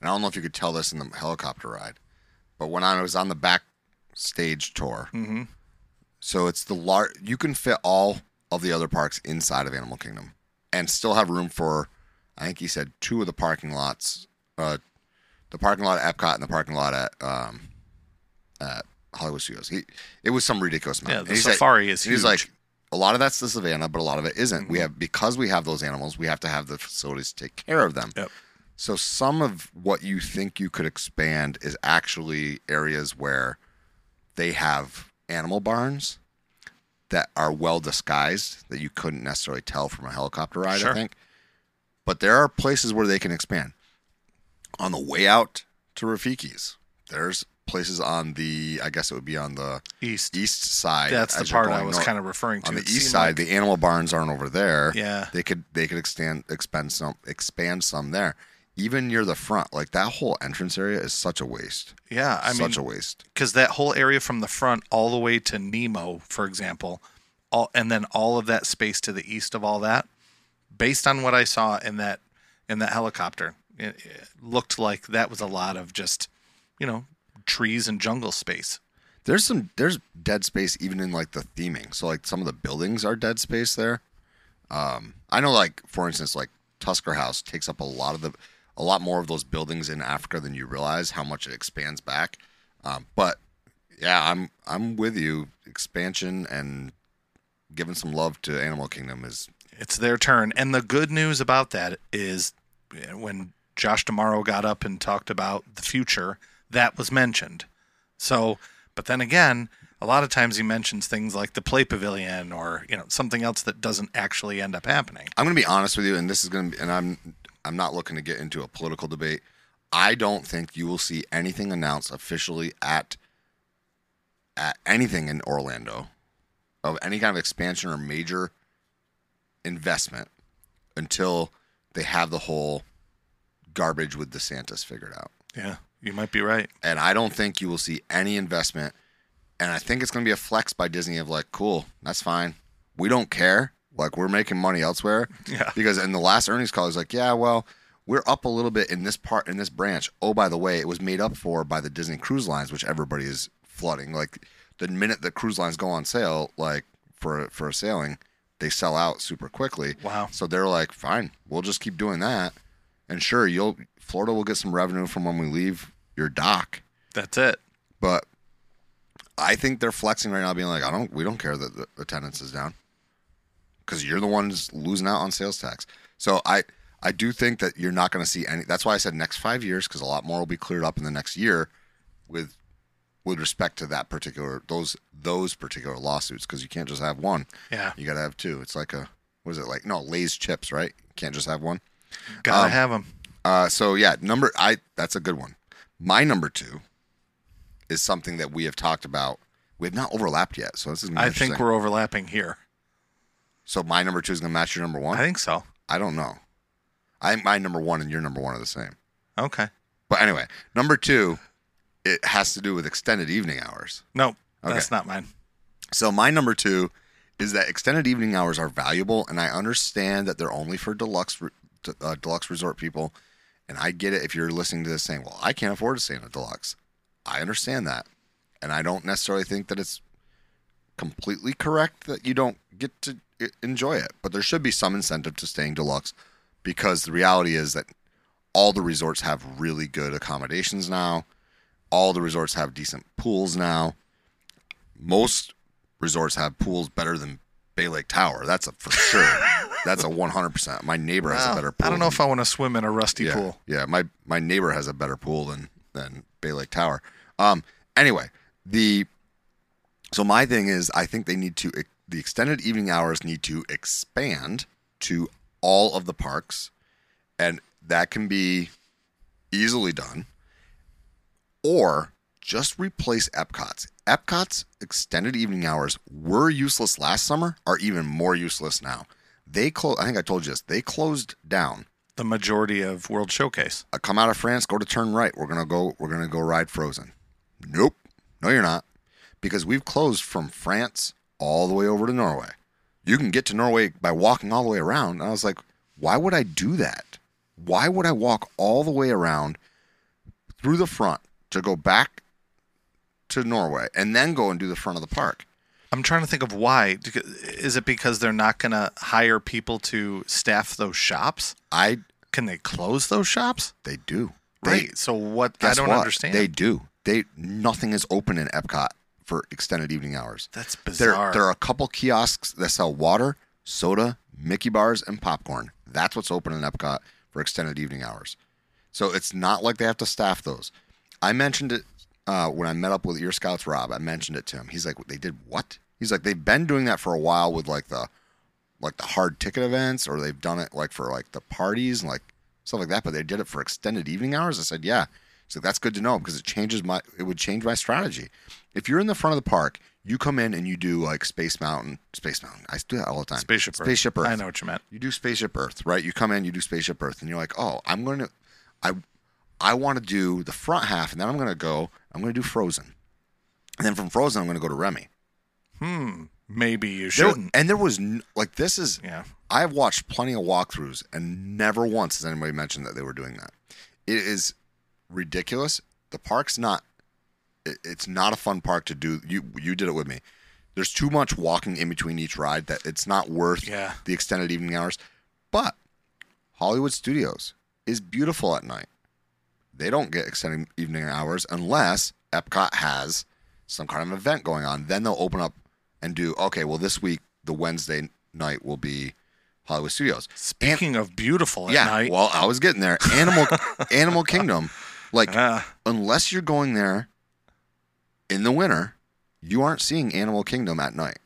and I don't know if you could tell this in the helicopter ride, but when I was on the back stage tour, Mm-hmm. so it's the lar- you can fit all of the other parks inside of Animal Kingdom and still have room for, I think he said two of the parking lots, uh, the parking lot at Epcot and the parking lot at um, at Hollywood Studios. He it was some ridiculous amount. Yeah, the safari is and He's huge. like, a lot of that's the savannah, but a lot of it isn't. We Mhm. have because we have those animals, we have to have the facilities to take care of them. Yep. So some of what you think you could expand is actually areas where they have animal barns that are well disguised that you couldn't necessarily tell from a helicopter ride, Sure. I think. But there are places where they can expand. On the way out to Rafiki's, there's places on the I guess it would be on the East. east side. That's the part I was north. kind of referring to. on the It east side. like- the animal barns aren't over there yeah. they could they could extend expand some expand some there even near the front like that whole entrance area is such a waste Yeah. I such mean, a waste because that whole area from the front all the way to Nemo, for example, all and then all of that space to the east of all that, based on what I saw in that in that helicopter, it, it looked like that was a lot of just, you know, trees and jungle space. there's some there's dead space even in like the theming. So like some of the buildings are dead space there. Um i know like for instance like tusker house takes up a lot of the a lot more of those buildings in africa than you realize how much it expands back. Um but yeah i'm i'm with you. Expansion and giving some love to animal kingdom is It's their turn, and the good news about that is eh, when Josh D'Amaro got up and talked about the future, that was mentioned. So, but then again, a lot of times he mentions things like the play pavilion or you know something else that doesn't actually end up happening. I'm going to be honest with you, and this is going to be, and I'm, I'm not looking to get into a political debate. I don't think you will see anything announced officially at, at anything in Orlando, of any kind of expansion or major investment, until they have the whole garbage with DeSantis figured out. Yeah, you might be right. And I don't think you will see any investment. And I think it's going to be a flex by Disney of like, cool, that's fine. We don't care. Like we're making money elsewhere. Yeah. Because in the last earnings call, he's like, yeah, well, we're up a little bit in this part in this branch. Oh, by the way, it was made up for by the Disney Cruise Lines, which everybody is flooding. Like the minute the cruise lines go on sale, like for for a sailing, they sell out super quickly. Wow. So they're like, fine, we'll just keep doing that. And sure, you'll Florida will get some revenue from when we leave your dock That's it. but I think they're flexing right now, being like, I don't, we don't care that the attendance is down because you're the ones losing out on sales tax. So I, I do think that you're not going to see any. That's why I said next five years because a lot more will be cleared up in the next year, with, with respect to that particular those those particular lawsuits because you can't just have one. Yeah. You got to have two. It's like a what is it like? No, Lay's chips, right? You can't just have one. Gotta Um, have them. Uh, so yeah, number I that's a good one. My number two is something that we have talked about. We have not overlapped yet, so this is. I think we're overlapping here. So my number two is gonna match your number one. I think so. I don't know. I think my number one and your number one are the same. Okay. But anyway, number two, it has to do with extended evening hours. Nope. Okay. That's not mine. So my number two is that extended evening hours are valuable, and I understand that they're only for deluxe uh, deluxe resort people. And I get it if you're listening to this saying, "Well, I can't afford to stay in a deluxe." I understand that, and I don't necessarily think that it's completely correct that you don't get to enjoy it. But there should be some incentive to staying deluxe, because the reality is that all the resorts have really good accommodations now. All the resorts have decent pools now most resorts have pools better than Bay Lake Tower. That's a for sure. That's a 100%. My neighbor has a better pool. I don't know than- if I want to swim in a rusty yeah, pool. Yeah, my my neighbor has a better pool than than Bay Lake Tower. Um anyway, the so my thing is I think they need to the extended evening hours need to expand to all of the parks and that can be easily done or just replace Epcot's. Epcot's extended evening hours were useless last summer, are even more useless now. They close. I think I told you this. They closed down. The majority of World Showcase. I come out of France, go to turn right. We're gonna go. We're gonna go ride Frozen. Nope. No, you're not, because we've closed from France all the way over to Norway. You can get to Norway by walking all the way around. And I was like, why would I do that? Why would I walk all the way around through the front to go back to Norway and then go and do the front of the park? I'm trying to think of why. Is it because they're not going to hire people to staff those shops? I Can they close those shops? they do. They- Right. so what? I don't what? understand. They do. They nothing is open in Epcot for extended evening hours. That's There, bizarre. there are a couple kiosks that sell water, soda, Mickey bars, and popcorn. That's what's open in Epcot for extended evening hours. So it's not like they have to staff those. I mentioned it uh, when I met up with Ear Scouts Rob. I mentioned it to him. He's like, "They did what?" He's like, "They've been doing that for a while with like the like the hard ticket events, or they've done it like for like the parties and like stuff like that. But they did it for extended evening hours." I said, "Yeah." He's like, "That's good to know because it changes my it would change my strategy. If you're in the front of the park, you come in and you do like Space Mountain, Space Mountain. I do that all the time. Spaceship Earth. Spaceship Earth. I know what you meant. You do Spaceship Earth, right? You come in, you do Spaceship Earth, and you're like, oh, I'm going to, I, I want to do the front half, and then I'm going to go, I'm going to do Frozen, and then from Frozen, I'm going to go to Remy. Hmm. Maybe you shouldn't. and there was like this is, yeah. I've watched plenty of walkthroughs, and never once has anybody mentioned that they were doing that. It is ridiculous. The park's not. It, it's not a fun park to do. You you did it with me. There's too much walking in between each ride that it's not worth Yeah. the extended evening hours. But Hollywood Studios is beautiful at night. They don't get extended evening hours unless Epcot has some kind of event going on. Then they'll open up and do okay. Well, this week the Wednesday night will be Hollywood Studios. Speaking of beautiful at yeah, night. well, I was getting there. Animal Animal Kingdom, like unless you're going there in the winter, you aren't seeing Animal Kingdom at night.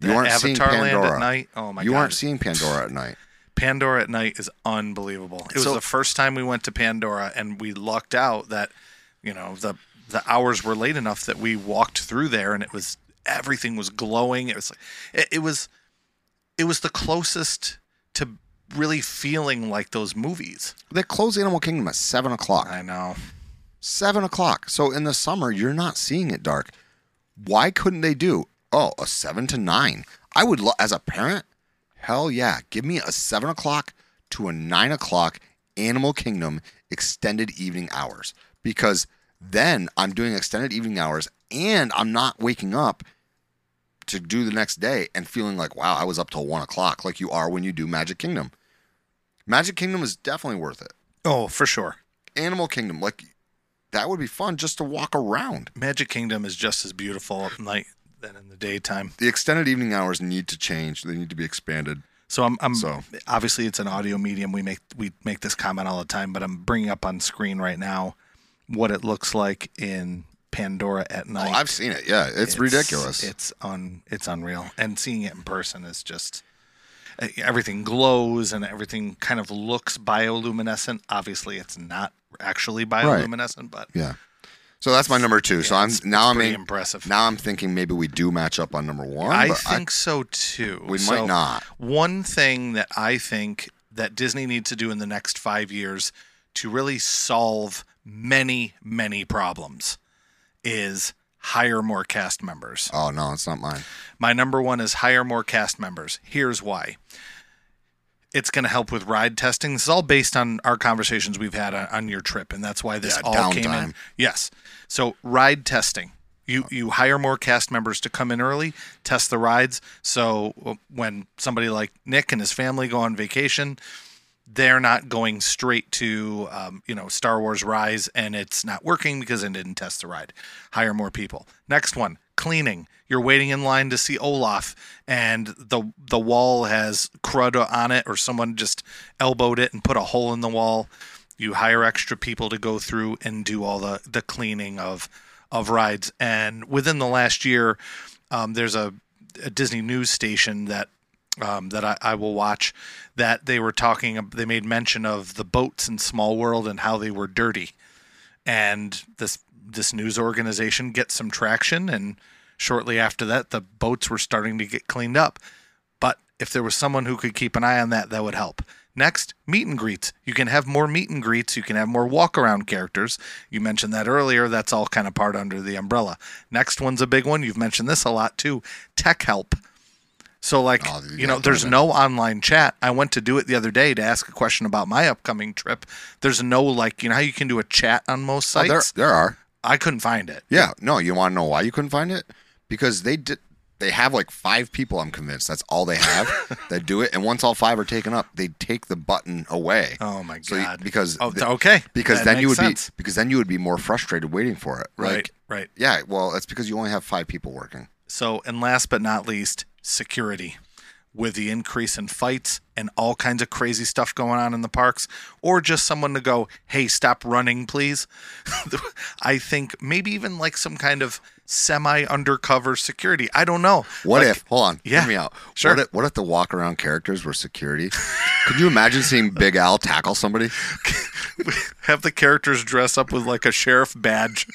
You aren't seeing Avatar Land Pandora. at night. Oh my you god. You aren't seeing Pandora at night. Pandora at night is unbelievable. It was So- the first time we went to Pandora and we lucked out that, you know, the the hours were late enough that we walked through there and it was everything was glowing. It was like it, it was it was the closest to really feeling like those movies. They close Animal Kingdom at seven o'clock. I know. Seven o'clock. So in the summer, you're not seeing it dark. Why couldn't they do oh a seven to nine? I would lo- as a parent. Hell yeah, give me a seven o'clock to a nine o'clock Animal Kingdom extended evening hours because then I'm doing extended evening hours and I'm not waking up to do the next day and feeling like wow I was up till one o'clock like you are when you do Magic Kingdom. Magic Kingdom is definitely worth it. Oh, for sure. Animal Kingdom, like that would be fun just to walk around. Magic Kingdom is just as beautiful at night than in the daytime. The extended evening hours need to change. They need to be expanded. So I'm, I'm So- obviously it's an audio medium. We make we make this comment all the time, but I'm bringing up on screen right now what it looks like in Pandora at night. Oh. I've seen it. Yeah, it's, ridiculous. It's un it's unreal, and seeing it in person is just uh, everything glows and everything kind of looks bioluminescent. Obviously, it's not actually bioluminescent, but yeah. So that's my number two. so I'm now I'm in- impressive. now I'm thinking maybe we do match up on number one. I think so too. we So might not. One thing that I think that Disney needs to do in the next five years to really solve many, many problems is hire more cast members. Oh no, it's not mine. My number one is hire more cast members. Here's why. It's going to help with ride testing. This is all based on our conversations we've had on, on your trip, and that's why this Yeah, all came in. Yes. So ride testing. You you hire more cast members to come in early, test the rides. So when somebody like Nick and his family go on vacation, they're not going straight to um, you know Star Wars Rise and it's not working because they didn't test the ride. Hire more people. Next one, cleaning. You're waiting in line to see Olaf and the the wall has crud on it or someone just elbowed it and put a hole in the wall. You hire extra people to go through and do all the the cleaning of of rides. And within the last year, um, there's a, a Disney news station that um, that I, I will watch that they were talking they made mention of the boats in small world and how they were dirty and this this news organization get some traction and shortly after that the boats were starting to get cleaned up. But if there was someone who could keep an eye on that that would help. Next meet and greets. You can have more meet and greets. You can have more walk around characters. You mentioned that earlier. That's all kind of part under the umbrella. Next one's a big one. You've mentioned this a lot too. Tech help. So like Oh, you know, there's no online chat. I went to do it the other day to ask a question about my upcoming trip. There's no like you know how you can do a chat on most Oh, there sites. there are. I couldn't find it. Yeah. No, you want to know why you couldn't find it? Because they did. They have like five people. I'm convinced that's all they have that do it. And once all five are taken up, they take the button away. Oh my So you- god. because oh, the- okay. because That then you would sense. be because then you would be more frustrated waiting for it. right. Like, right. yeah. Well, that's because you only have five people working. So, and last but not least, security. With the increase in fights and all kinds of crazy stuff going on in the parks, or just someone to go, hey, stop running, please. I think maybe even like some kind of semi undercover security. I don't know. What Like, if? Hold on. Yeah, Hear me out. sure. What if, what if the walk around characters were security? Could you imagine seeing Big Al tackle somebody? have the characters dress up with like a sheriff badge,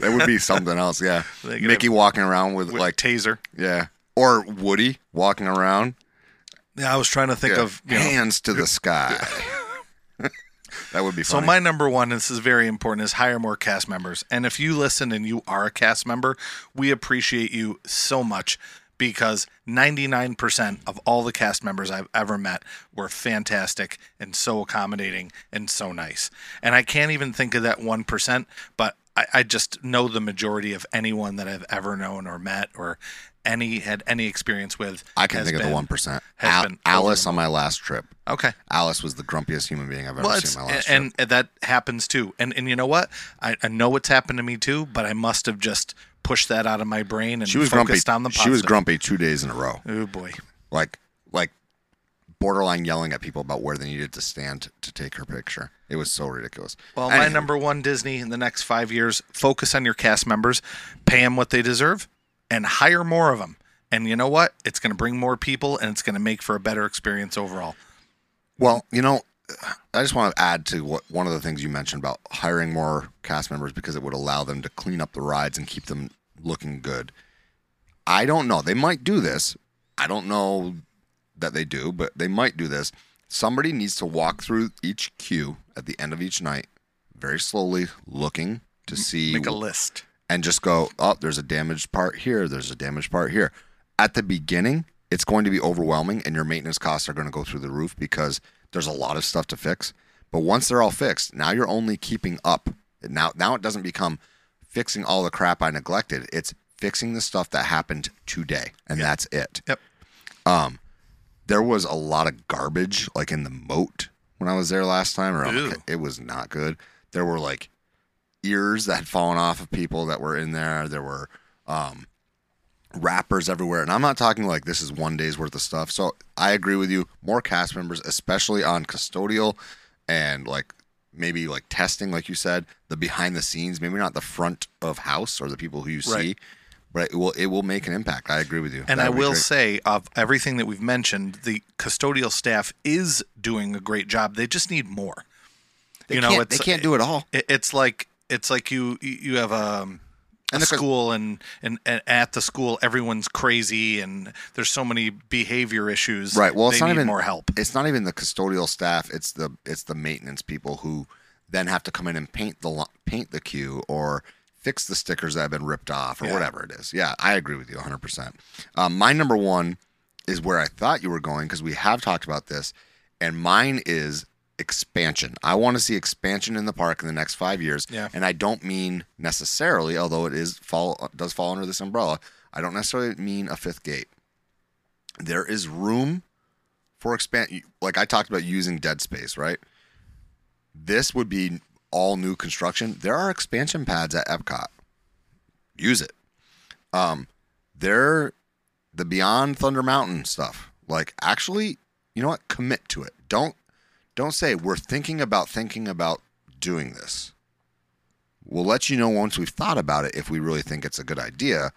That would be something else. Yeah. Mickey walking around with, with like taser? yeah, or Woody walking around. Yeah, I was trying to think Yeah. of you know, hands to the sky. that would be So funny. my number one, and this is very important, is hire more cast members. And if you listen and you are a cast member, we appreciate you so much because 99% of all the cast members I've ever met were fantastic and so accommodating and so nice. And I can't even think of that 1%, but I, I just know the majority of anyone that I've ever known or met or any had any experience with. I can think of the one percent. been Alice on my last trip. Okay. Alice was the grumpiest human being I've ever Well, seen in my last and, trip. and that happens too. And and you know what? I, I know what's happened to me too, but I must have just pushed that out of my brain and She was grumpy. on the She was grumpy two days in a row. Oh boy. Like like borderline yelling at people about where they needed to stand to take her picture. It was so ridiculous. Well, my number one Disney in the next five years: focus on your cast members, pay them what they deserve, and hire more of them. And you know what? It's going to bring more people, and it's going to make for a better experience overall. Well, you know, I just want to add to what one of the things you mentioned about hiring more cast members because it would allow them to clean up the rides and keep them looking good. I don't know. They might do this. I don't know that they do, but they might do this. Somebody needs to walk through each queue at the end of each night very slowly looking to see Make a list. and just go, oh, there's a damaged part here, there's a damaged part here. At the beginning, it's going to be overwhelming and your maintenance costs are going to go through the roof because there's a lot of stuff to fix. But once they're all fixed, now you're only keeping up. Now now it doesn't become fixing all the crap I neglected. It's fixing the stuff that happened today. And that's it. Yep. Um, There was a lot of garbage like in the moat when I was there last time or Ew. it was not good. There were like ears that had fallen off of people that were in there. There were um, wrappers everywhere, and I'm not talking like this is one day's worth of stuff. So I agree with you. More cast members, especially on custodial and like maybe like testing, like you said, the behind the scenes, maybe not the front of house or the people who you see, Right. but it will it will make an impact. I agree with you. And That I will great. say, of everything that we've mentioned, the custodial staff is doing a great job. They just need more. they you know, they can't do it all. it- it's like it's like you you have um, a, a And school and, and and at the school everyone's crazy and there's so many behavior issues. Right. Well, they it's not need even more help. It's not even the custodial staff. It's the it's the maintenance people who then have to come in and paint the paint the queue or fix the stickers that have been ripped off or Yeah. whatever it is. Yeah, I agree with you 100. percent um, My number one is where I thought you were going because we have talked about this, and mine is expansion. I want to see expansion in the park in the next five years. Yeah. And I don't mean necessarily, although it is fall does fall under this umbrella. I don't necessarily mean a fifth gate. There is room for expand. Like I talked about using dead space, right? This would be all new construction. There are expansion pads at Epcot. Use it. Um, they're the Beyond Thunder Mountain stuff. Like actually, you know what? Commit to it. Don't don't say we're thinking about thinking about doing this. We'll let you know once we've thought about it if we really think it's a good idea.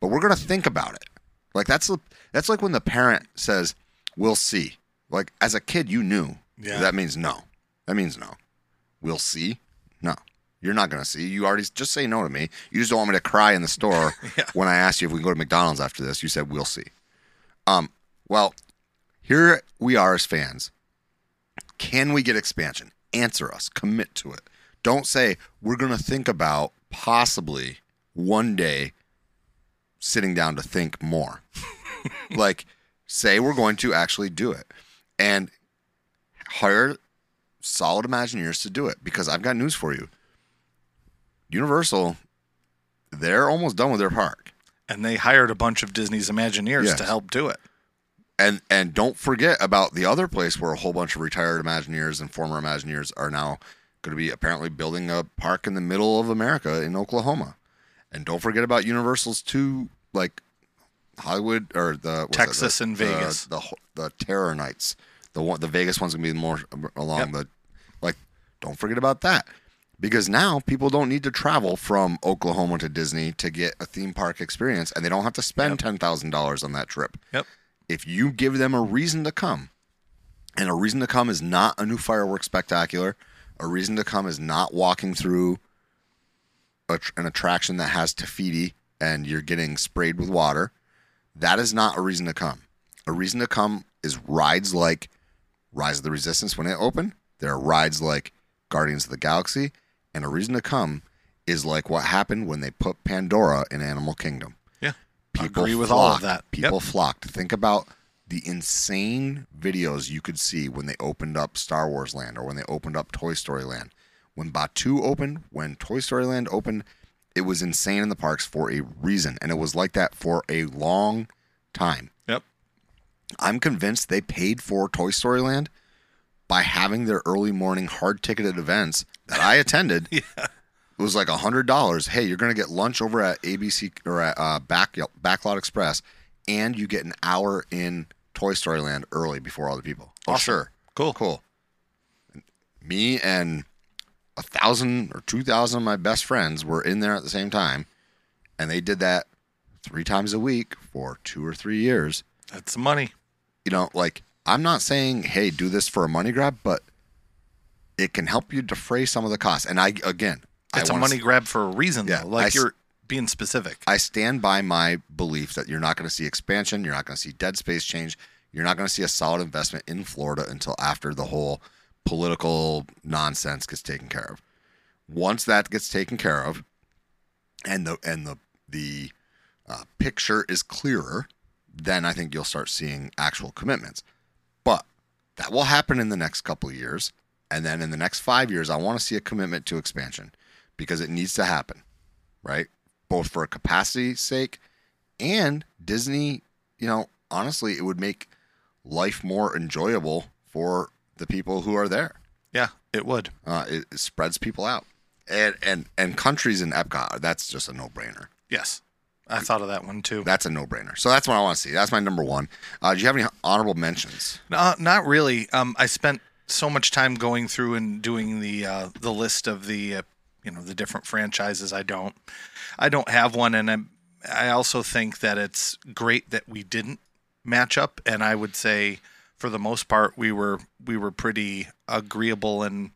But we're gonna think about it. Like that's the that's like when the parent says, "We'll see." Like as a kid, you knew Yeah. that means no. That means no. We'll see. No, you're not gonna see. You already just say no to me. You just don't want me to cry in the store Yeah. when I asked you if we can go to McDonald's after this. You said we'll see. Um. Well, here we are as fans. Can we get expansion? Answer us. Commit to it. Don't say we're going to think about possibly one day sitting down to think more. like, say we're going to actually do it and hire solid Imagineers to do it because I've got news for you. Universal, they're almost done with their park. And they hired a bunch of Disney's Imagineers Yes. to help do it. and and don't forget about the other place where a whole bunch of retired Imagineers and former Imagineers are now going to be apparently building a park in the middle of America in Oklahoma. And don't forget about Universal's two like Hollywood or the Texas the- and the- Vegas. the, the Terror Nights. The one the Vegas one's going to be more along Yep. the like don't forget about that. Because now people don't need to travel from Oklahoma to Disney to get a theme park experience and they don't have to spend $10,000 on that trip Yep. if you give them a reason to come, and a reason to come is not a new fireworks spectacular, a reason to come is not walking through a, tr- an attraction that has Tafiti and you're getting sprayed with water, that is not a reason to come. A reason to come is rides like Rise of the Resistance when it opened. There are rides like Guardians of the Galaxy, and a reason to come is like what happened when they put Pandora in Animal Kingdom Yeah. people Agree with all of that. People Yep. flocked. Think about the insane videos you could see when they opened up Star Wars Land or when they opened up Toy Story Land. When Batuu opened, when Toy Story Land opened, it was insane in the parks for a reason, and it was like that for a long time. I'm convinced they paid for Toy Story Land by having their early morning hard ticketed events that I attended. Yeah. It was like a hundred dollars. Hey, you're gonna get lunch over at ABC or at uh, Back Backlot Express, and you get an hour in Toy Story Land early before all the people. Oh, sure, Cool. cool. Me and a thousand or two thousand of my best friends were in there at the same time, and they did that three times a week for two or three years That's money. You know, like I'm not saying, hey, do this for a money grab, but it can help you defray some of the costs. And I, again, It's I a money grab for a reason, Yeah, though. Like I you're being specific. I stand by my belief that you're not going to see expansion, you're not going to see dead space change, you're not going to see a solid investment in Florida until after the whole political nonsense gets taken care of. Once that gets taken care of, and the and the the uh, picture is clearer, then I think you'll start seeing actual commitments. But that will happen in the next couple of years, and then in the next five years, I want to see a commitment to expansion because it needs to happen, right? Both for a capacity sake and Disney. You know, honestly, it would make life more enjoyable for the people who are there. yeah, it would. Uh, it, it spreads people out. and and and countries in Epcot. That's just a no brainer. Yes, I thought of that one too. That's a no brainer. So that's what I want to see. That's my number one. Uh, do you have any honorable mentions? No, not really. Um, I spent so much time going through and doing the uh, the list of the uh, you know the different franchises. I don't I don't have one, and I I also think that it's great that we didn't match up. And I would say for the most part we were we were pretty agreeable and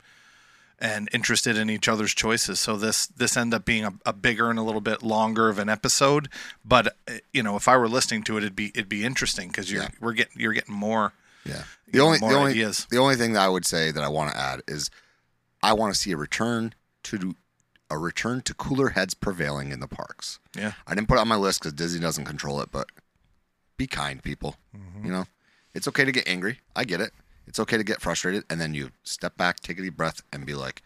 and interested in each other's choices. So this this ended up being a, a bigger and a little bit longer of an episode. But uh, you know, if I were listening to it, it'd be it'd be interesting because you're Yeah. we're getting you're getting more. Yeah. The only more the only ideas. the only thing that I would say that I want to add is I want to see a return to a return to cooler heads prevailing in the parks. Yeah. I didn't put it on my list because Disney doesn't control it, but be kind, people. Mm-hmm. You know, it's okay to get angry. I get it. It's okay to get frustrated, and then you step back, take a deep breath, and be like,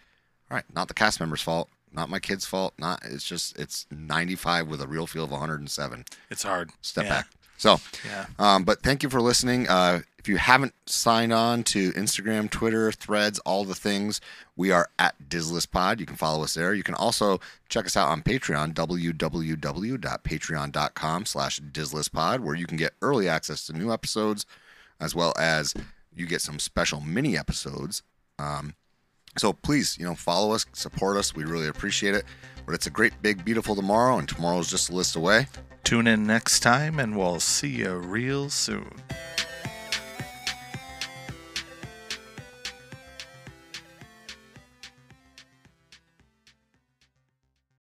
"All right, not the cast member's fault, not my kid's fault. Not it's just it's 95 with a real feel of 107. It's hard. Step Yeah. back." So, Yeah. um, but thank you for listening. Uh, if you haven't signed on to Instagram, Twitter, Threads, all the things, we are at DisListPod. You can follow us there. You can also check us out on Patreon, www.patreon.com slash DisListPod, where you can get early access to new episodes, as well as you get some special mini episodes. Um, so please, you know, follow us, support us. We really appreciate it. But it's a great, big, beautiful tomorrow, and tomorrow's just a list away. Tune in next time, and we'll see you real soon.